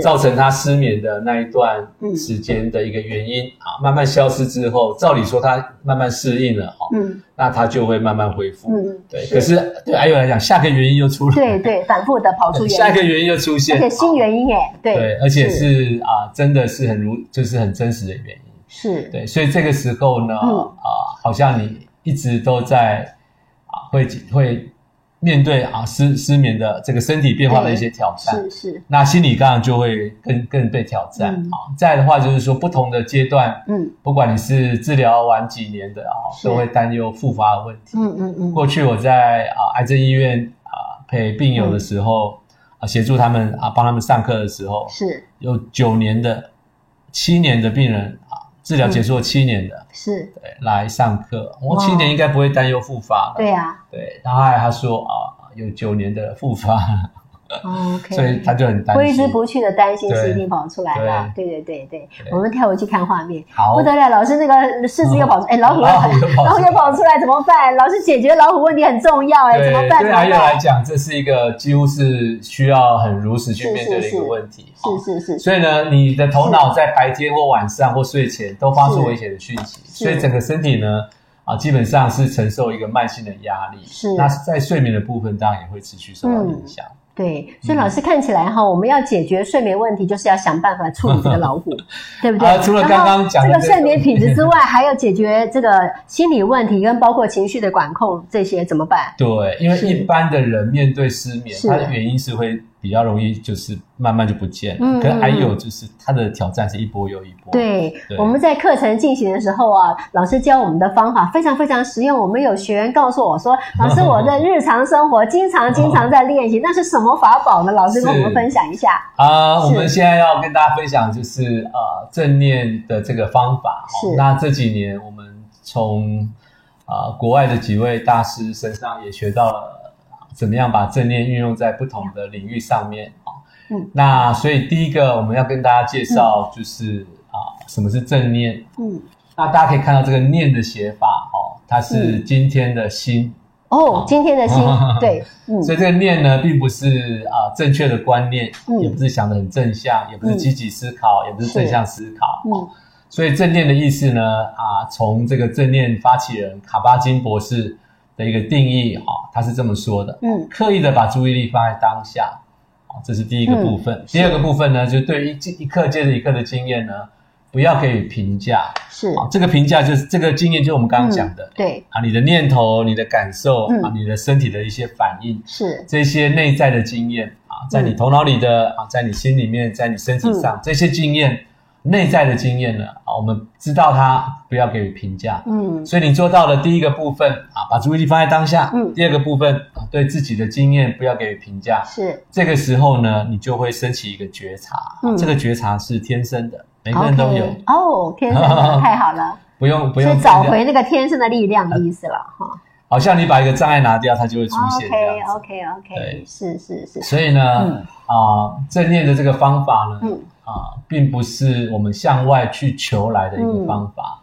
造成他失眠的那一段时间的一个原因啊，慢慢消失之后，照理说他慢慢适应了哈，嗯，那他就会慢慢恢复，嗯，对。可是对还有来讲，下个原因又出来，对对，反复的跑出 原因，下一个原因又出现，而且新原因耶，对对，而且是。啊，真的是很如，就是很真实的原因，是。对，所以这个时候呢，啊，好像你一直都在啊，会会。面对啊失失眠的这个身体变化的一些挑战，是是，那心理当然就会更更被挑战。啊。再的话就是说，不同的阶段，嗯，不管你是治疗完几年的啊，都会担忧复发的问题。嗯嗯嗯。过去我在啊癌症医院啊陪病友的时候啊，协助他们啊帮他们上课的时候，是。有九年的、七年的病人啊，治疗结束了七年的，是对来上课，我七年应该不会担忧复发了。对呀。对，然后还他说啊，有九年的复发。OK，所以他就很担心，挥之不去的担心是一定跑出来了。对对对对，我们跳回去看画面，不得了，老师那个狮子又跑出，哎，老虎老虎又跑出来，怎么办？老师解决老虎问题很重要，哎，怎么办？对阿月来讲，这是一个几乎是需要很如实去面对的一个问题。是是是。所以呢，你的头脑在白天或晚上或睡前都发出危险的讯息，所以整个身体呢，啊，基本上是承受一个慢性的压力。是。那在睡眠的部分，当然也会持续受到影响。对，所以老师看起来哈，我们要解决睡眠问题，就是要想办法处理这个老虎，对不对？除了刚刚讲这个睡眠品质之外，还要解决这个心理问题跟包括情绪的管控，这些怎么办？对，因为一般的人面对失眠，他的原因是会。比较容易就是慢慢就不见了，嗯，可还有就是它的挑战是一波又一波。对，我们在课程进行的时候啊，老师教我们的方法非常非常实用。我们有学员告诉我说：“老师，我在日常生活经常经常在练习，那是什么法宝呢？”老师跟我们分享一下。啊，我们现在要跟大家分享就是呃正念的这个方法。是。那这几年我们从啊国外的几位大师身上也学到了。怎么样把正念运用在不同的领域上面啊？嗯，那所以第一个我们要跟大家介绍就是啊，什么是正念？嗯，那大家可以看到这个念的写法哦，它是今天的心。哦，今天的心 对，所以这个念呢，并不是啊正确的观念，也不是想的很正向，也不是积极思考，也不是正向思考。嗯，所以正念的意思呢，啊，从这个正念发起人卡巴金博士。的一个定义哈，他是这么说的，嗯，刻意的把注意力放在当下，好，这是第一个部分。第二个部分呢，就对于一一刻接着一刻的经验呢，不要给予评价，是。啊，这个评价就是这个经验，就是我们刚刚讲的，对。啊，你的念头、你的感受啊，你的身体的一些反应，是。这些内在的经验啊，在你头脑里的啊，在你心里面，在你身体上这些经验。内在的经验呢？啊，我们知道它不要给予评价，嗯，所以你做到了第一个部分啊，把注意力放在当下，嗯，第二个部分啊，对自己的经验不要给予评价，是。这个时候呢，你就会升起一个觉察，嗯，这个觉察是天生的，每个人都有。哦，天生的 太好了，不用不用，是找回那个天生的力量的意思了哈，好像你把一个障碍拿掉，它就会出现，OK OK 是是是，所以呢，啊，正念的这个方法呢，嗯。啊，并不是我们向外去求来的一个方法。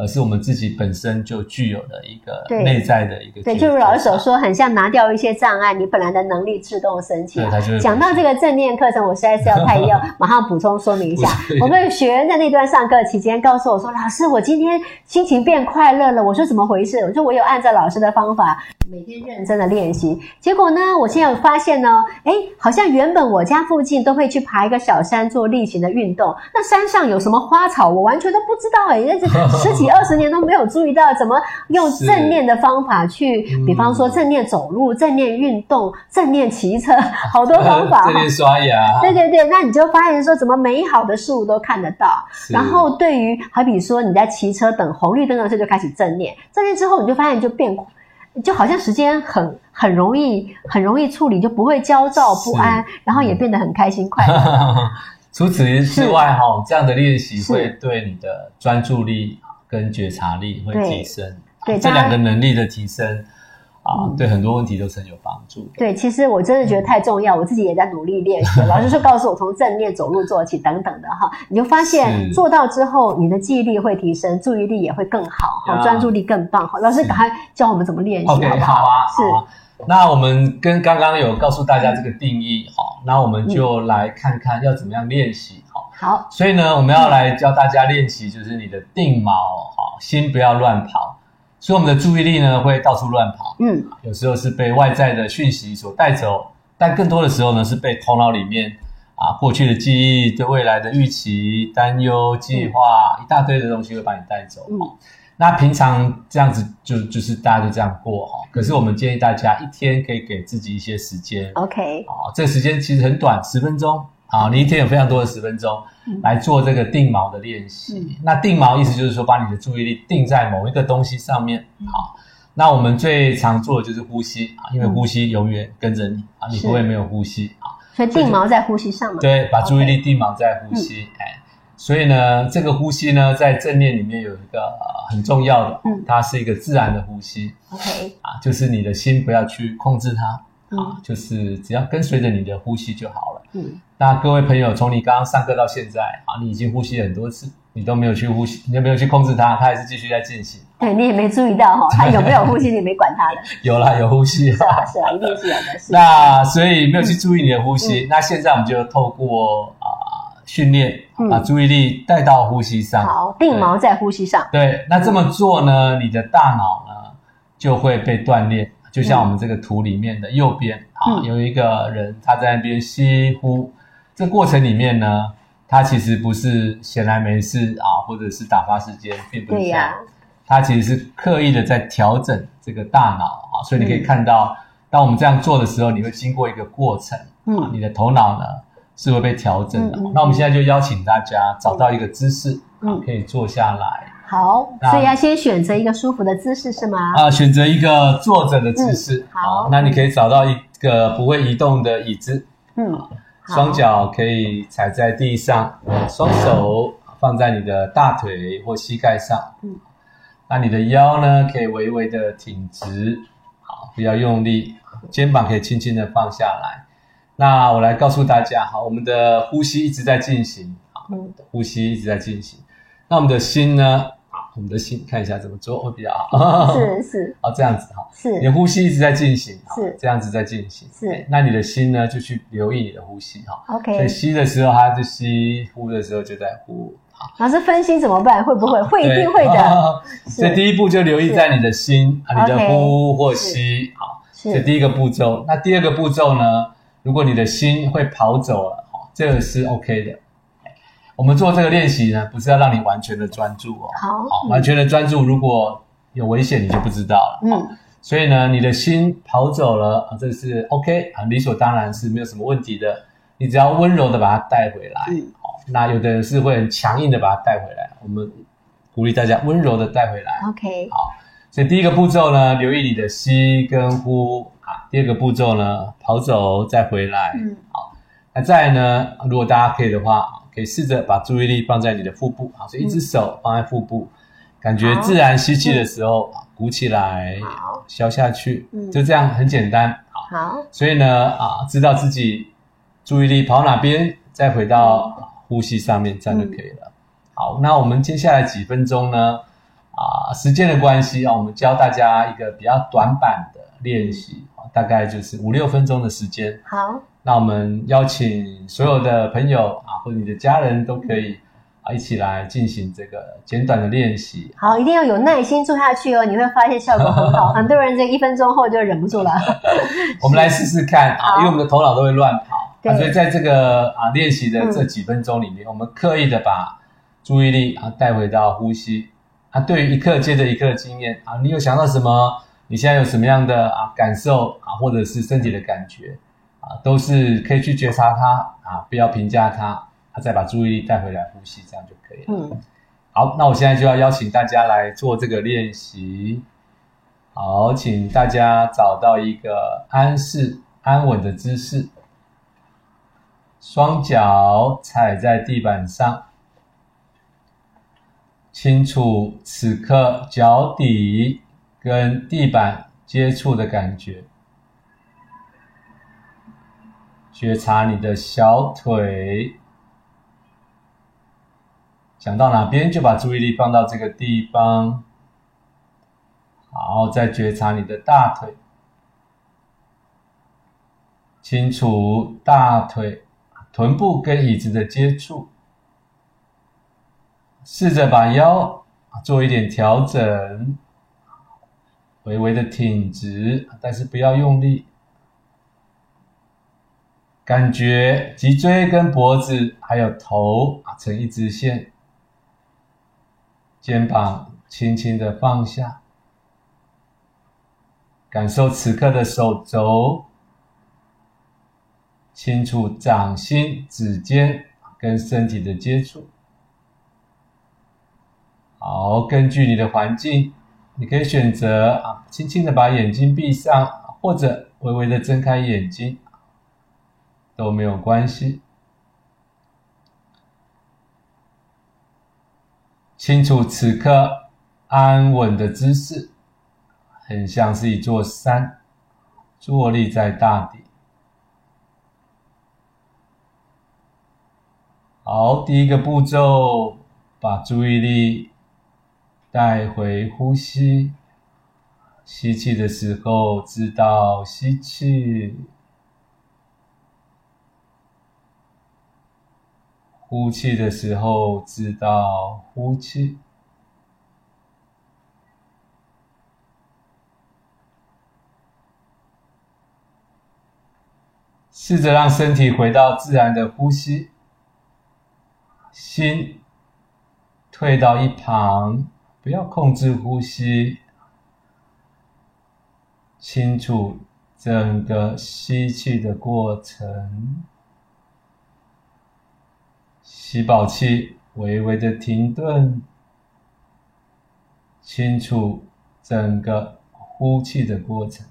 而是我们自己本身就具有的一个内在的一个对，就如老师所说，很像拿掉一些障碍，你本来的能力自动升起。讲到这个正念课程，我实在是要太要 马上补充说明一下。我们学员在那段上课期间告诉我说：“老师，我今天心情变快乐了。”我说：“怎么回事？”我说：“我有按照老师的方法，每天认真的练习。结果呢，我现在发现呢，哎，好像原本我家附近都会去爬一个小山做例行的运动，那山上有什么花草，我完全都不知道。哎，那是十几。二十年都没有注意到怎么用正念的方法去，嗯。比方说正念走路、正念运动、正念骑车，好多方法。正念刷牙，对对对，那你就发现说，怎么美好的事物都看得到。然后对于好比说你在骑车等红绿灯的时候就开始正念，正念之后你就发现就变，就好像时间很很容易很容易处理，就不会焦躁不安，然后也变得很开心快乐。除此之外，哈，这样的练习是。会对你的专注力跟觉察力会提升。对这两个能力的提升啊嗯，对很多问题都是很有帮助的。对，其实我真的觉得太重要，我自己也在努力练习。老师说告诉我从正念走路做起等等的哈，你就发现做到之后，你的记忆力会提升，注意力也会更好，哈，专注力更棒。好，老师赶快教我们怎么练习好不好啊，是好啊。那我们跟刚刚有告诉大家这个定义，好，那我们就来看看要怎么样练习，好。好，所以呢，我们要来教大家练习，就是你的定锚，好，心不要乱跑。所以我们的注意力呢会到处乱跑，嗯，有时候是被外在的讯息所带走，但更多的时候呢是被头脑里面啊过去的记忆、对未来的预期、担忧、计划、一大堆的东西会把你带走。嗯。哦那平常这样子就就是大家就这样过哈，可是我们建议大家一天可以给自己一些时间。OK，啊，这个时间其实很短，十分钟啊，你一天有非常多的十分钟嗯。来做这个定锚的练习。那定锚意思就是说，把你的注意力定在某一个东西上面。嗯。好，那我们最常做的就是呼吸啊，因为呼吸永远跟着你啊，你不会没有呼吸啊。所以定锚在呼吸上嘛。对，把注意力定锚在呼吸，哎。所以呢，这个呼吸呢，在正念里面有一个呃很重要的，嗯。它是一个自然的呼吸。OK，啊，就是你的心不要去控制它啊嗯，就是只要跟随着你的呼吸就好了。嗯，那各位朋友，从你刚刚上课到现在啊，你已经呼吸很多次，你都没有去呼吸，你都没有去控制它，它还是继续在进行。对你也没注意到哈，它有没有呼吸，你没管它的。有啦，有呼吸是啊，是啊，一定是有的。是。那所以没有去注意你的呼吸，嗯那现在我们就透过啊、训练，嗯把注意力带到呼吸上。好，定锚在呼吸上。对，那这么做呢，你的大脑呢就会被锻炼，就像我们这个图里面的右边啊，嗯。有一个人他在那边吸呼，这过程里面呢，他其实不是闲来没事啊，或者是打发时间，并不是这样。他其实是刻意的在调整这个大脑啊，所以你可以嗯看到，当我们这样做的时候，你会经过一个过程啊，嗯。你的头脑呢是会被调整的。那我们现在就邀请大家找到一个姿势，可以坐下来。好，所以要先选择一个舒服的姿势是吗？啊，选择一个坐着的姿势嗯，好那你可以找到一个不会移动的椅子，嗯，好双脚可以踩在地上，双手放在你的大腿或膝盖上，嗯，那你的腰呢可以微微的挺直，好，不要用力，肩膀可以轻轻的放下来。那我来告诉大家，好，我们的呼吸一直在进行，好，嗯呼吸一直在进行。那我们的心呢？啊，我们的心看一下怎么做会比较好。是是 好，这样子哈，是你的呼吸一直在进行，是这样子在进行。是那你的心呢，就去留意你的呼吸哈。所以，OK。吸的时候它就吸，呼的时候就在呼。好，老师分心怎么办？会不会？会，一定会的。所以第一步就留意在你的心啊，你的呼或吸。好，这是第一个步骤。那第二个步骤呢？如果你的心会跑走了，哦，这个是 OK 的。我们做这个练习呢，不是要让你完全的专注哦。好完全的专注，如果有危险，你就不知道了。哦嗯，所以呢，你的心跑走了，啊，这是 OK 啊，理所当然是没有什么问题的。你只要温柔的把它带回来。嗯哦，那有的人是会很强硬的把它带回来，我们鼓励大家温柔的带回来。OK，好，所以第一个步骤呢，留意你的吸跟呼啊。第二个步骤呢，跑走再回来。嗯，好那再来呢，如果大家可以的话，可以试着把注意力放在你的腹部啊，所以一只手放在腹部，感觉自然吸气的时候啊鼓起来，好消下去，嗯就这样很简单。好，好，所以呢啊，知道自己注意力跑哪边，再回到啊呼吸上面，这样就可以了。好，那我们接下来几分钟呢？啊，时间的关系啊，我们教大家一个比较短板的练习啊，大概就是五六分钟的时间。好，那我们邀请所有的朋友啊，或者你的家人都可以啊，一起来进行这个简短的练习。好，一定要有耐心做下去哦，你会发现效果很好。很多人这一分钟后就忍不住了。我们来试试看啊，因为我们的头脑都会乱跑对啊，所以在这个啊练习的这几分钟里面，我们刻意的把注意力啊带回到呼吸啊，对于一刻接着一刻的经验啊，你有想到什么？你现在有什么样的啊感受啊，或者是身体的感觉啊，都是可以去觉察它啊，不要评价它，啊，再把注意力带回来呼吸，这样就可以了。嗯，好，那我现在就要邀请大家来做这个练习。好，请大家找到一个安适、安稳的姿势，双脚踩在地板上，清楚此刻脚底跟地板接触的感觉，觉察你的小腿，想到哪边就把注意力放到这个地方。好，再觉察你的大腿，清楚大腿、臀部跟椅子的接触，试着把腰做一点调整，微微的挺直，但是不要用力。感觉脊椎跟脖子还有头啊成一直线，肩膀轻轻的放下。感受此刻的手肘，清楚掌心、指尖跟身体的接触。好，根据你的环境，你可以选择啊，轻轻的把眼睛闭上，或者微微的睁开眼睛，都没有关系。清楚此刻安稳的姿势。很像是一座山，坐立在大地。好，第一个步骤，把注意力带回呼吸。吸气的时候，知道吸气；呼气的时候，知道呼气。试着让身体回到自然的呼吸，心退到一旁，不要控制呼吸，清楚整个吸气的过程，吸饱气，微微的停顿，清楚整个呼气的过程。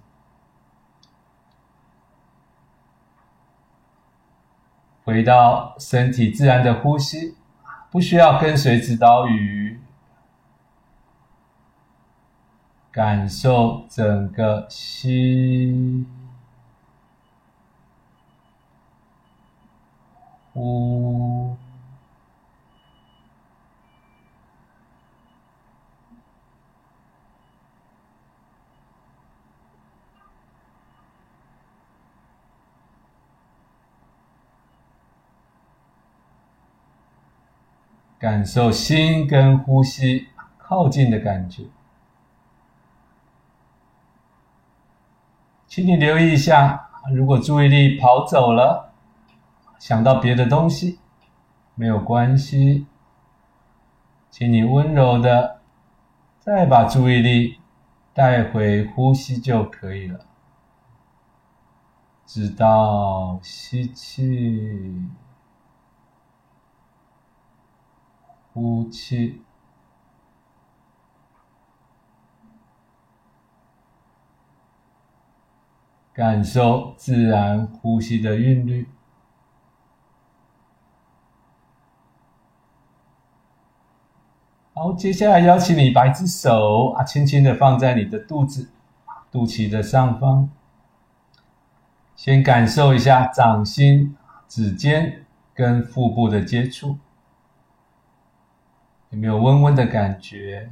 回到身体自然的呼吸，不需要跟随指导语，感受整个吸、呼。感受心跟呼吸靠近的感觉，请你留意一下，如果注意力跑走了，想到别的东西，没有关系，请你温柔的再把注意力带回呼吸就可以了，直到吸气。呼气，感受自然呼吸的韵律。好，接下来邀请你把一只手啊，轻轻的放在你的肚子、肚脐的上方，先感受一下掌心、指尖跟腹部的接触。有没有温温的感觉？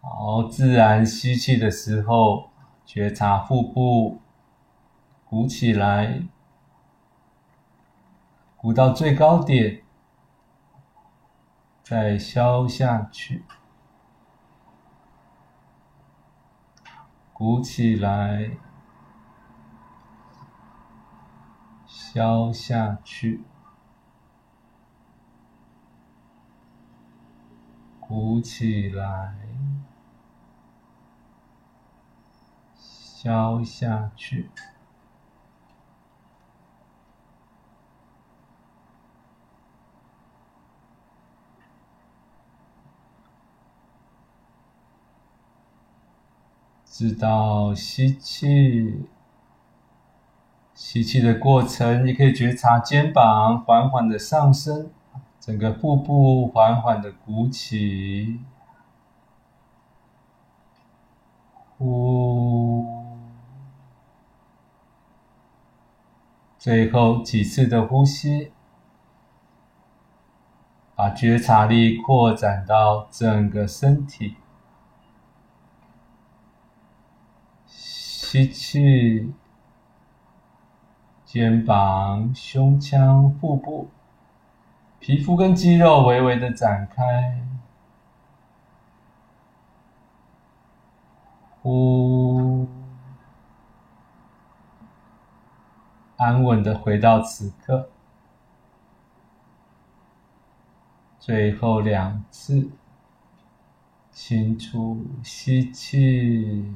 好，自然吸气的时候，觉察腹部鼓起来，鼓到最高点，再消下去，鼓起来，消下去。呼起来，消下去。直到吸气，吸气的过程，你可以觉察肩膀缓缓的上升，整个腹部缓缓的鼓起，呼，最后几次的呼吸，把觉察力扩展到整个身体。吸气，肩膀、胸腔、腹部，皮肤跟肌肉微微的展开。呼，安稳的回到此刻。最后两次，清楚吸气。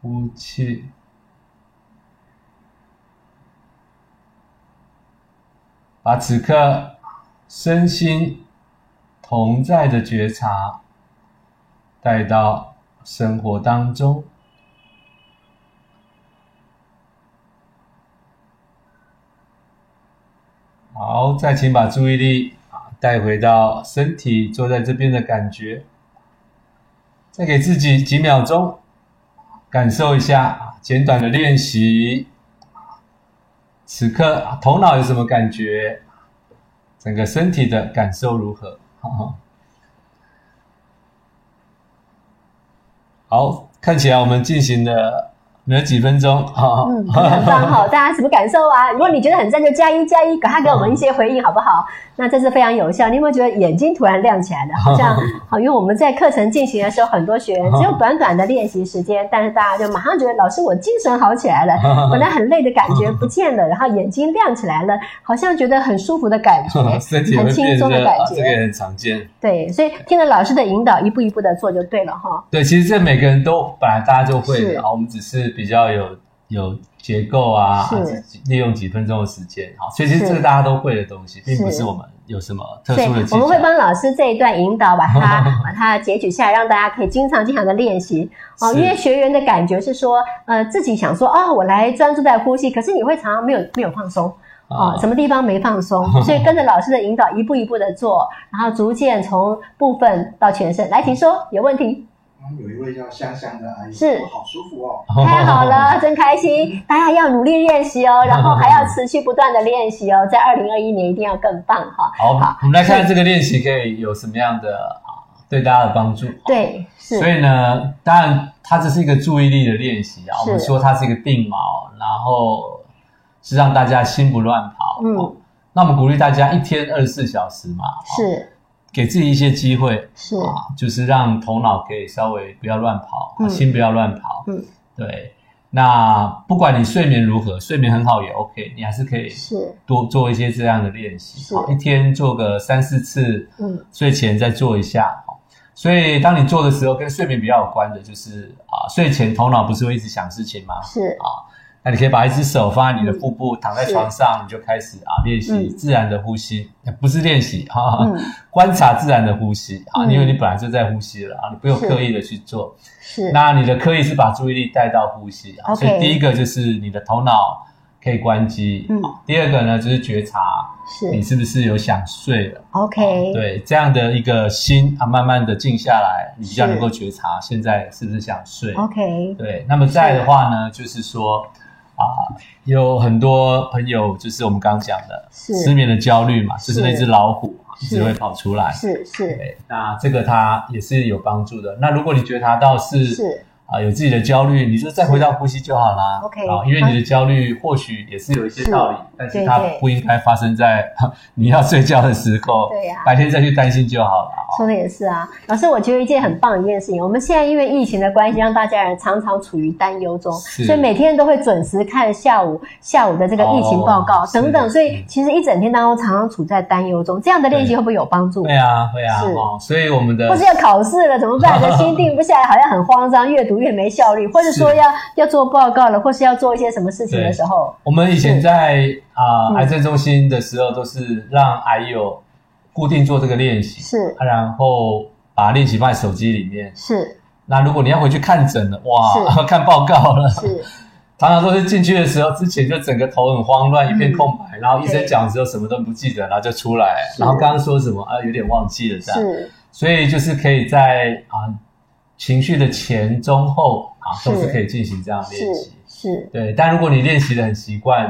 呼气，把此刻身心同在的觉察带到生活当中。好，再请把注意力啊带回到身体坐在这边的感觉，再给自己几秒钟。感受一下简短的练习，此刻头脑有什么感觉？整个身体的感受如何？好，看起来我们进行的。没有几分钟，嗯，很棒哈！大家什么感受啊？如果你觉得很赞，就加一加一，赶快给我们一些回应，好不好？那这是非常有效。你有没有觉得眼睛突然亮起来了？好像好，因为我们在课程进行的时候，很多学员只有短短的练习时间，但是大家就马上觉得老师我精神好起来了，本来很累的感觉不见了，然后眼睛亮起来了，好像觉得很舒服的感觉，很轻松的感觉，这个也很常见。对，所以听了老师的引导，一步一步的做就对了哈。对，其实这每个人都本来大家就会，啊，我们只是。比较有有结构啊，利用几分钟的时间，好，所以其实这个大家都会的东西，并不是我们有什么特殊的。我们会帮老师这一段引导，把它 把它截取下来，让大家可以经常经常的练习哦。因为学员的感觉是说，呃，自己想说哦，我来专注在呼吸，可是你会常常没有没有放松啊，什么地方没放松？所以跟着老师的引导，一步一步的做，然后逐渐从部分到全身。来，请说，有问题。有一位叫香香的阿姨，是好舒服哦，太好了，真开心！大家要努力练习哦，然后还要持续不断的练习哦，在二零二一年一定要更棒哈。好，好我们来看这个练习可以有什么样的啊，对大家的帮助？对，是。所以呢，当然它这是一个注意力的练习啊，我们说它是一个定锚，然后是让大家心不乱跑。嗯，那我们鼓励大家一天二十四小时嘛，是。给自己一些机会，是啊，就是让头脑可以稍微不要乱跑，心不要乱跑。嗯，对。那不管你睡眠如何，睡眠很好也 OK，你还是可以是多做一些这样的练习。好，一天做个三四次，嗯，睡前再做一下。所以当你做的时候，跟睡眠比较有关的，就是啊，睡前头脑不是会一直想事情吗？是啊。那你可以把一只手放在你的腹部，躺在床上，你就开始啊练习自然的呼吸，不是练习哈，观察自然的呼吸啊，因为你本来就在呼吸了啊，你不用刻意的去做。是，那你的刻意是把注意力带到呼吸啊，所以第一个就是你的头脑可以关机，嗯，第二个呢就是觉察，是。你是不是有想睡了？OK，对，这样的一个心啊，慢慢的静下来，你比较能够觉察现在是不是想睡？OK，对，那么再的话呢，就是说。啊，有很多朋友就是我们刚刚讲的失眠的焦虑嘛，就是那只老虎一直会跑出来，是是，那这个它也是有帮助的。那如果你觉察到是是啊，有自己的焦虑，你就再回到呼吸就好啦。OK 啊，因为你的焦虑或许也是有一些道理，但是对对它不应该发生在 你要睡觉的时候，对呀白天再去担心就好了。说的也是啊，老师，我觉得一件很棒的一件事情，我们现在因为疫情的关系，让大家人常常处于担忧中，是所以每天都会准时看下午下午的这个疫情报告、哦等等，所以其实一整天当中常常处在担忧中，这样的练习会不会有帮助？会啊，会啊，是哦，所以我们的或是要考试了怎么办？的心定不下来，好像很慌张，阅读越没效率，或者说要要做报告了，或是要做一些什么事情的时候，我们以前在啊、嗯。癌症中心的时候，都是让癌友固定做这个练习，是。啊然后把练习放在手机里面。是。那如果你要回去看诊了，哇，看报告了，是。常常都是进去的时候，之前就整个头很慌乱，一片空白，然后医生对。讲的时候什么都不记得，然后就出来，然后刚刚说什么啊，有点忘记了这样。是。所以就是可以在啊情绪的前、中、后啊，都是可以进行这样练习是。是对，但如果你练习的很习惯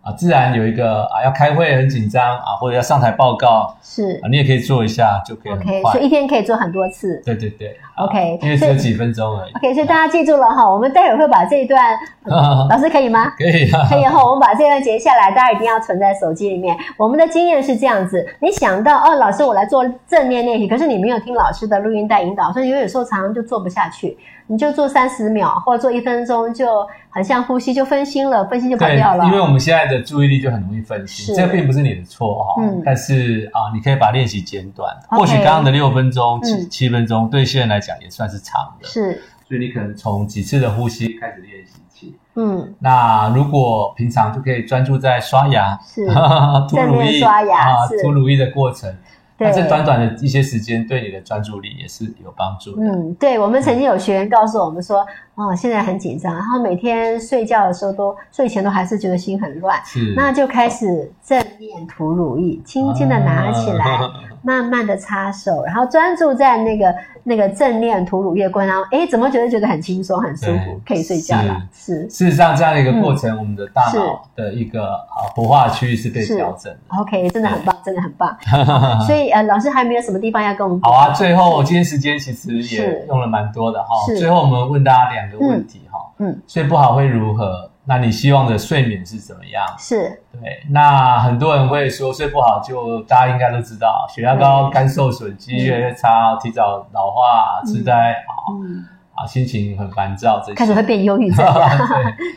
啊，自然有一个啊要开会很紧张啊，或者要上台报告是啊，你也可以做一下，就可以很 OK，快。所以一天可以做很多次。对对对啊 OK，因为只有几分钟而已。OK，所以大家记住了哈，我们待会儿会把这一段，呃老师可以吗？可以啊，可以哈，我们把这段截下来，大家一定要存在手机里面。我们的经验是这样子：你想到哦，老师我来做正面练习，可是你没有听老师的录音带引导，所以有时候常常就做不下去。你就做三十秒或者做一分钟，就很像呼吸就分心了，分心就跑掉了。，因为我们现在的注意力就很容易分心，这个并不是你的错哈、嗯但是啊，你可以把练习简短。或许刚刚的六分钟、七嗯七分钟，对现在来讲也算是长的，是。所以你可能从几次的呼吸开始练习起。嗯。那如果平常就可以专注在刷牙、是。涂正面乳液刷牙啊是。涂乳液的过程，对。那这短短的一些时间对你的专注力也是有帮助的。嗯，对，我们曾经有学员告诉我们说，哦，现在很紧张，然后每天睡觉的时候都睡前都还是觉得心很乱，是，那就开始正念涂乳液，轻轻的拿起来，啊慢慢的擦手，然后专注在那个那个正念涂乳液过程当中，哎，怎么觉得觉得很轻松、很舒服，可以睡觉了？是事实上，这样的一个过程，我们的大脑的一个啊活化区域是被是调整的。OK，真的很棒，真的很棒。所以呃，老师还没有什么地方要跟我们好啊，最后今天时间其实也用了蛮多的哈。是最后我们问大家两个问题哈，嗯，睡不好会如何？那你希望的睡眠是怎么样？是对，那很多人会说睡不好就大家应该都知道，血压高、肝受损、记忆越来越差、提早老化、痴呆啊嗯，啊，心情很烦躁这些。开始会变忧郁 对。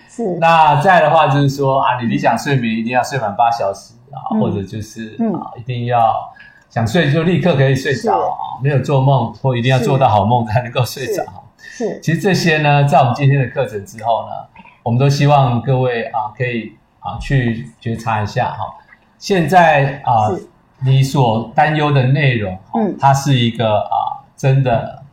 是那再来的话就是说啊，你理想睡眠一定要睡满八小时啊，嗯或者就是嗯啊，一定要想睡就立刻可以睡着是啊，没有做梦或一定要做到好梦才能够睡着。是其实这些呢，在我们今天的课程之后呢，我们都希望各位啊可以啊去觉察一下哈，现在啊你所担忧的内容，嗯它是一个啊真的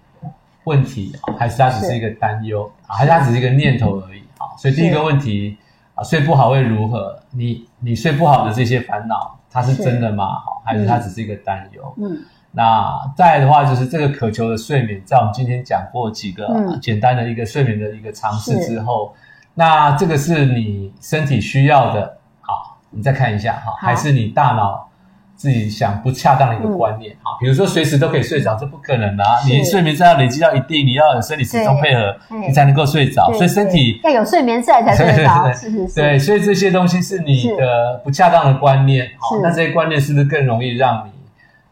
问题，还是它只是一个担忧，啊还是它只是一个念头而已啊？所以第一个问题啊，睡不好会如何？你你睡不好的这些烦恼，它是是真的吗？好还是它只是一个担忧？嗯那再来的话，就是这个渴求的睡眠，在我们今天讲过几个嗯。简单的一个睡眠的一个尝试之后，那这个是你身体需要的，好，你再看一下哈，还是你大脑自己想不恰当的一个观念啊？比如说随时都可以睡着，这不可能的啊！你睡眠是要累积到一定，你要有生理时钟配合，你才能够睡着，所以身体要有睡眠在才睡得着，对，所以这些东西是你的不恰当的观念，好，那这些观念是不是更容易让你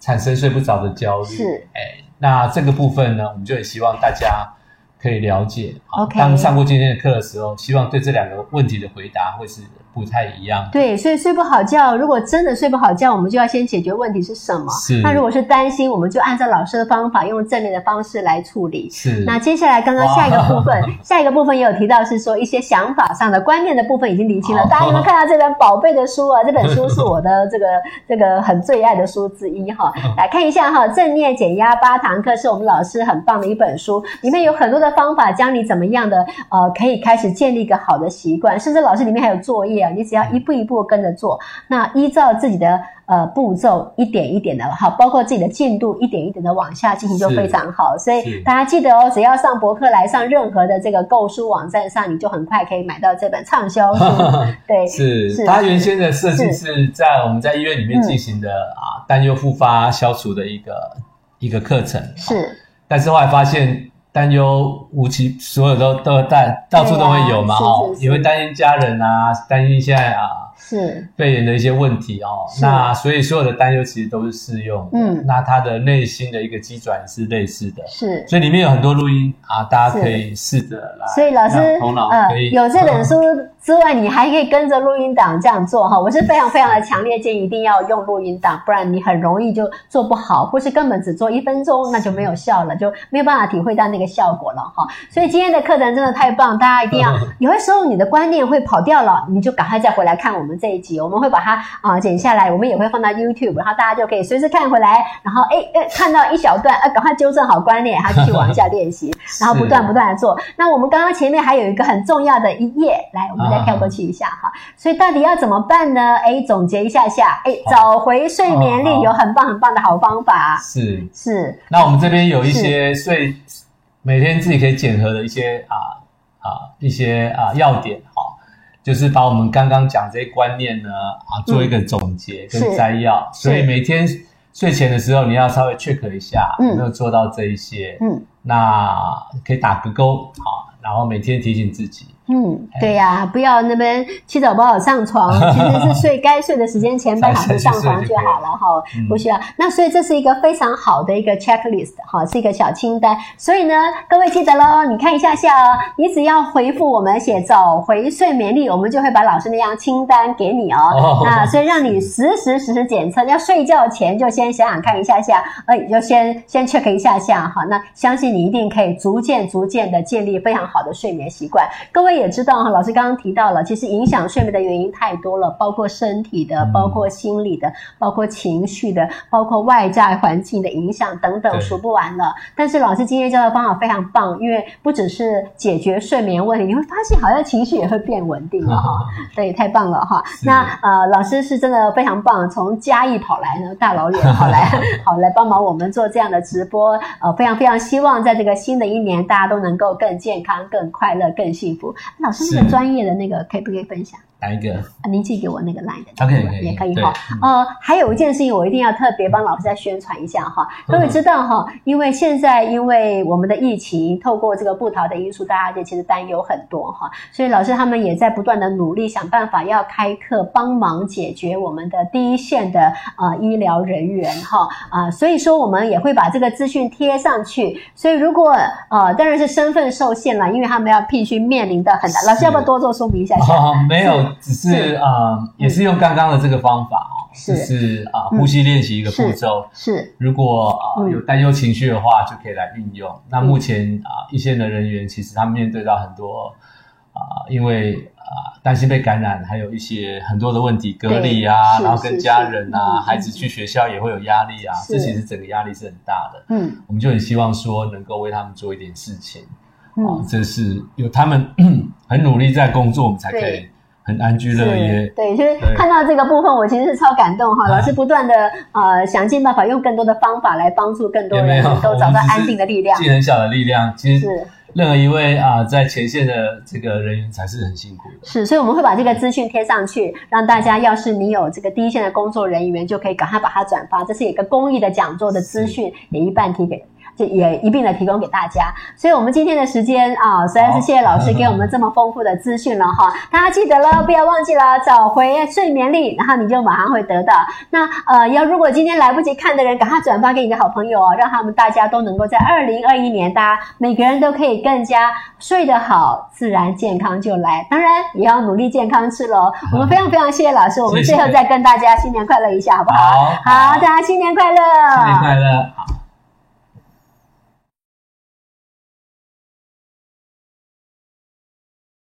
产生睡不着的焦虑？是，哎，那这个部分呢，我们就也希望大家可以了解。好 OK 当上过今天的课的时候，希望对这两个问题的回答会是不太一样。对，所以睡不好觉，如果真的睡不好觉，我们就要先解决问题是什么。是那如果是担心，我们就按照老师的方法，用正面的方式来处理。是，那接下来刚刚下一个部分，下一个部分也有提到是说一些想法上的观念的部分已经理清了。大家有没有看到这本宝贝的书啊？这本书是我的这个这个很最爱的书之一哈。来看一下哈，正念减压八堂课是我们老师很棒的一本书，里面有很多的方法教你怎么样的呃可以开始建立一个好的习惯，甚至老师里面还有作业啊，你只要一步一步跟着做，那依照自己的呃步骤一点一点的好，包括自己的进度一点一点的往下进行就非常好。所以大家记得哦，只要上博客来上任何的这个购书网站上，你就很快可以买到这本畅销书。对，是是它原先的设计是是在我们在医院里面进行的啊担忧复发消除的一个一个课程。是但是后来发现担忧无期，所有都都在到处都会有嘛，对啊哦也会担心家人啊，担心现在啊是肺炎的一些问题哦。那所以所有的担忧其实都是适用的，嗯那他的内心的一个机转是类似的，是。所以里面有很多录音啊，大家可以试着来，所以老师让头脑呃可以有这本书 之外，你还可以跟着录音档这样做哈。我是非常非常的强烈建议一定要用录音档，不然你很容易就做不好，或是根本只做一分钟，那就没有效了，就没有办法体会到那个效果了哈。所以今天的课程真的太棒，大家一定要。有的时候你的观念会跑掉了，你就赶快再回来看我们这一集，我们会把它啊、剪下来，我们也会放到 YouTube，然后大家就可以随时看回来，然后哎哎看到一小段，呃赶快纠正好观念，然后继续往下练习，然后不断不断的做。那我们刚刚前面还有一个很重要的一页，来，我们再跳过去一下哈。所以到底要怎么办呢？哎，总结一下下，哎，找回睡眠力有很棒很棒的好方法，是。是那我们这边有一些睡每天自己可以检核的一些啊啊一些啊要点哈、就是把我们刚刚讲这些观念呢啊做一个总结跟摘要，所以每天睡前的时候你要稍微 check 一下嗯。有没有做到这一些，嗯。那可以打个勾好，然后每天提醒自己。嗯，对呀、不要那边起早不好上床，其实是睡该睡的时间前半小时上床就好了哈，嗯不需要。那所以这是一个非常好的一个 checklist 哈，是一个小清单。所以呢，各位记得喽，你看一下下哦，你只要回复我们写找回睡眠力，我们就会把老师那样清单给你哦。哦那所以让你实时实时检测，要睡觉前就先想想看一下下，呃，就先先 check 一下下哈。那相信你一定可以逐渐逐渐的建立非常好的睡眠习惯。各位也知道哈，老师刚刚提到了，其实影响睡眠的原因太多了，包括身体的，嗯包括心理的，包括情绪的，包括外在环境的影响等等，对数不完了。但是老师今天教的方法非常棒，因为不只是解决睡眠问题，你会发现好像情绪也会变稳定了哈。对，太棒了哈。那呃，老师是真的非常棒，从嘉义跑来呢，大老远跑来，好来帮忙我们做这样的直播。呃，非常非常希望在这个新的一年，大家都能够更健康、更快乐、更幸福。老师那个专业的那个，可以不可以分享？哪一个？啊，您寄给我那个 line 的 OK，可以也可以哈。呃，还有一件事情，我一定要特别帮老师再宣传一下哈。各位知道哈，因为现在因为我们的疫情，透过这个不逃的因素，大家就其实担忧很多哈，所以老师他们也在不断的努力，想办法要开课，帮忙解决我们的第一线的呃医疗人员哈啊、所以说我们也会把这个资讯贴上去。所以如果呃，当然是身份受限了，因为他们要必须面临的很大。老师要不要多做说明一下下？哦，没有，只是是。啊、呃也是用刚刚的这个方法哦，是。就是啊、嗯。呼吸练习一个步是骤。是。如果啊、有担忧情绪的话，就可以来运用。那目前啊、一线的人员其实他们面对到很多啊、因为啊、担心被感染，还有一些很多的问题，隔离啊，然后跟家人啊，孩子去学校也会有压力啊，这其实整个压力是很大的。嗯。我们就很希望说能够为他们做一点事情。啊嗯，，这是有他们 很努力在工作，我们才可以对很安居乐业。对，就是看到这个部分，我其实是超感动哈。啊老师不断的呃想尽办法，用更多的方法来帮助更多人能够找到安定的力量我们。只是既很小的力量，其实是任何一位啊、在前线的这个人员才是很辛苦的。是，所以我们会把这个资讯贴上去，让大家要是你有这个第一线的工作人员，就可以赶快把它转发。这是一个公益的讲座的资讯，也一半提给。就也一并的提供给大家，所以我们今天的时间啊，实在是谢谢老师给我们这么丰富的资讯了哈。大家记得了，不要忘记了找回睡眠力，然后你就马上会得到。那呃，要如果今天来不及看的人，赶快转发给你的好朋友哦，让他们大家都能够在二零二一年，大家每个人都可以更加睡得好，自然健康就来。当然也要努力健康吃喽。我们非常非常谢谢老师，我们最后再跟大家新年快乐一下，好不好？好好，大家新年快乐！新年快乐！好。